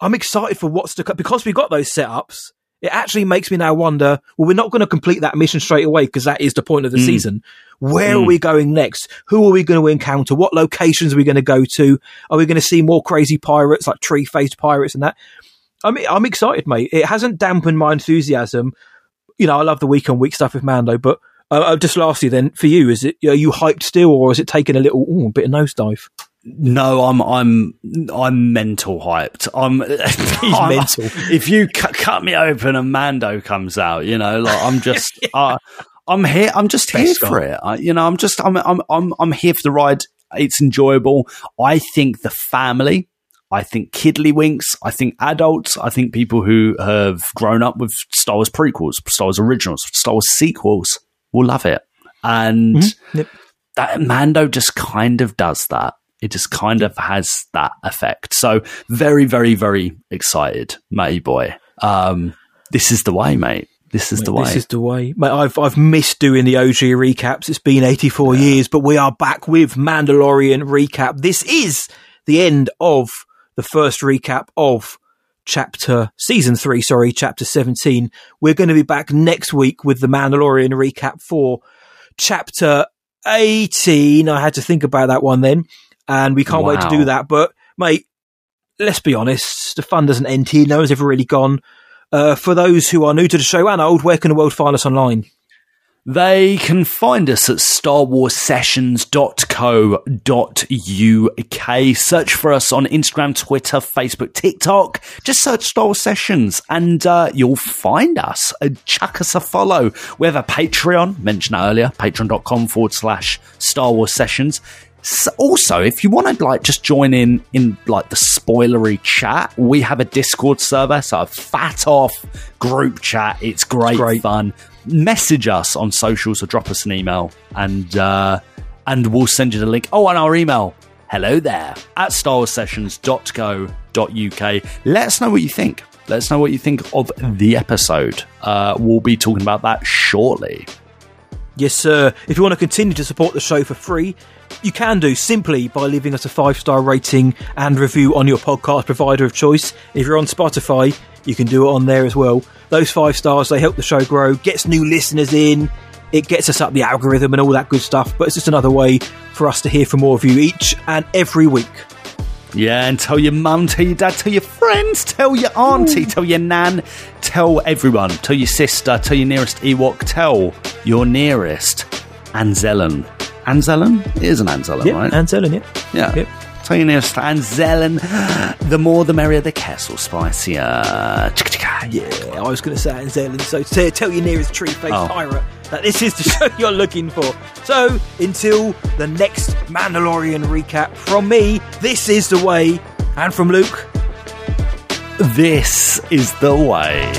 Speaker 3: I'm excited for what's to come because we've got those setups. It actually makes me now wonder. Well, we're not going to complete that mission straight away because that is the point of the
Speaker 4: Mm.
Speaker 3: season. Where are
Speaker 4: Mm.
Speaker 3: we going next? Who are we going to encounter? What locations are we going to go to? Are we going to see more crazy pirates like tree faced pirates and that? I mean, I'm excited, mate. It hasn't dampened my enthusiasm. You know, I love the week on week stuff with Mando, but uh, uh, just lastly, then for you, is it are you hyped still, or is it taking a little ooh, bit of nosedive?
Speaker 4: No, I'm I'm I'm mental hyped. I'm
Speaker 3: He's
Speaker 4: I'm-
Speaker 3: mental.
Speaker 4: If you cut, cut me open and Mando comes out, you know, like I'm just uh, I'm here. I'm just here
Speaker 3: Best
Speaker 4: for it. I, you know, I'm just I'm I'm I'm I'm here for the ride. It's enjoyable. I think the family. I think kiddlywinks. I think adults. I think people who have grown up with Star Wars prequels, Star Wars originals, Star Wars sequels will love it. And
Speaker 3: Mhm. Yep.
Speaker 4: that Mando just kind of does that. It just kind of has that effect. So very, very, very excited, matey boy. Um, this is the way, mate. This is the way.
Speaker 3: This is the way. Mate, I've I've missed doing the OG recaps. It's been 84 years, but we are back with Mandalorian recap. This is the end of the first recap of chapter season 3, sorry, chapter 17. We're going to be back next week with the Mandalorian recap for chapter 18. I had to think about that one then, and we can't wait to do that, but mate, let's be honest, the fun doesn't end here. No one's ever really gone. Uh, for those who are new to the show and old, where can the world find us online?
Speaker 4: They can find us at starwarsessions.co.uk. Search for us on Instagram, Twitter, Facebook, TikTok. Just search Star Wars Sessions and uh, you'll find us. Uh, chuck us a follow. We have a Patreon, mentioned earlier, patreon.com forward slash Star Wars Sessions. S also, if you want to like just join in in like the spoilery chat, we have a Discord server, so a fat off group chat. It's great,
Speaker 3: Great.
Speaker 4: fun. Message us on socials or drop us an email, and uh, and we'll send you the link. Oh, and our email. Hello there at starwarsessions.co.uk. Let us know what you think. Let us know what you think of the episode. Uh, we'll be talking about that shortly.
Speaker 3: Yes, sir. If you want to continue to support the show for free, you can do simply by leaving us a five star rating and review on your podcast provider of choice. If you're on Spotify, you can do it on there as well. Those five stars, they help the show grow, gets new listeners in, it gets us up the algorithm and all that good stuff. But it's just another way for us to hear from more of you each and every week.
Speaker 4: Yeah, and tell your mum, tell your dad, tell your friends, tell your auntie, tell your nan, tell everyone, tell your sister, tell your nearest Ewok, tell your nearest Anzellan. Anzellan? It is an Anzellan,
Speaker 3: Yeah,
Speaker 4: right?
Speaker 3: Anselin, yeah.
Speaker 4: yeah.
Speaker 3: Yep.
Speaker 4: Tiny Anzellan. The more the merrier, the castle spicier.
Speaker 3: Yeah, I was going to say Anselin, so t- tell your nearest tree faced
Speaker 4: Oh.
Speaker 3: pirate that this is the show you're looking for. So, until the next Mandalorian recap, from me, this is the way, and from Luke,
Speaker 4: This is the way.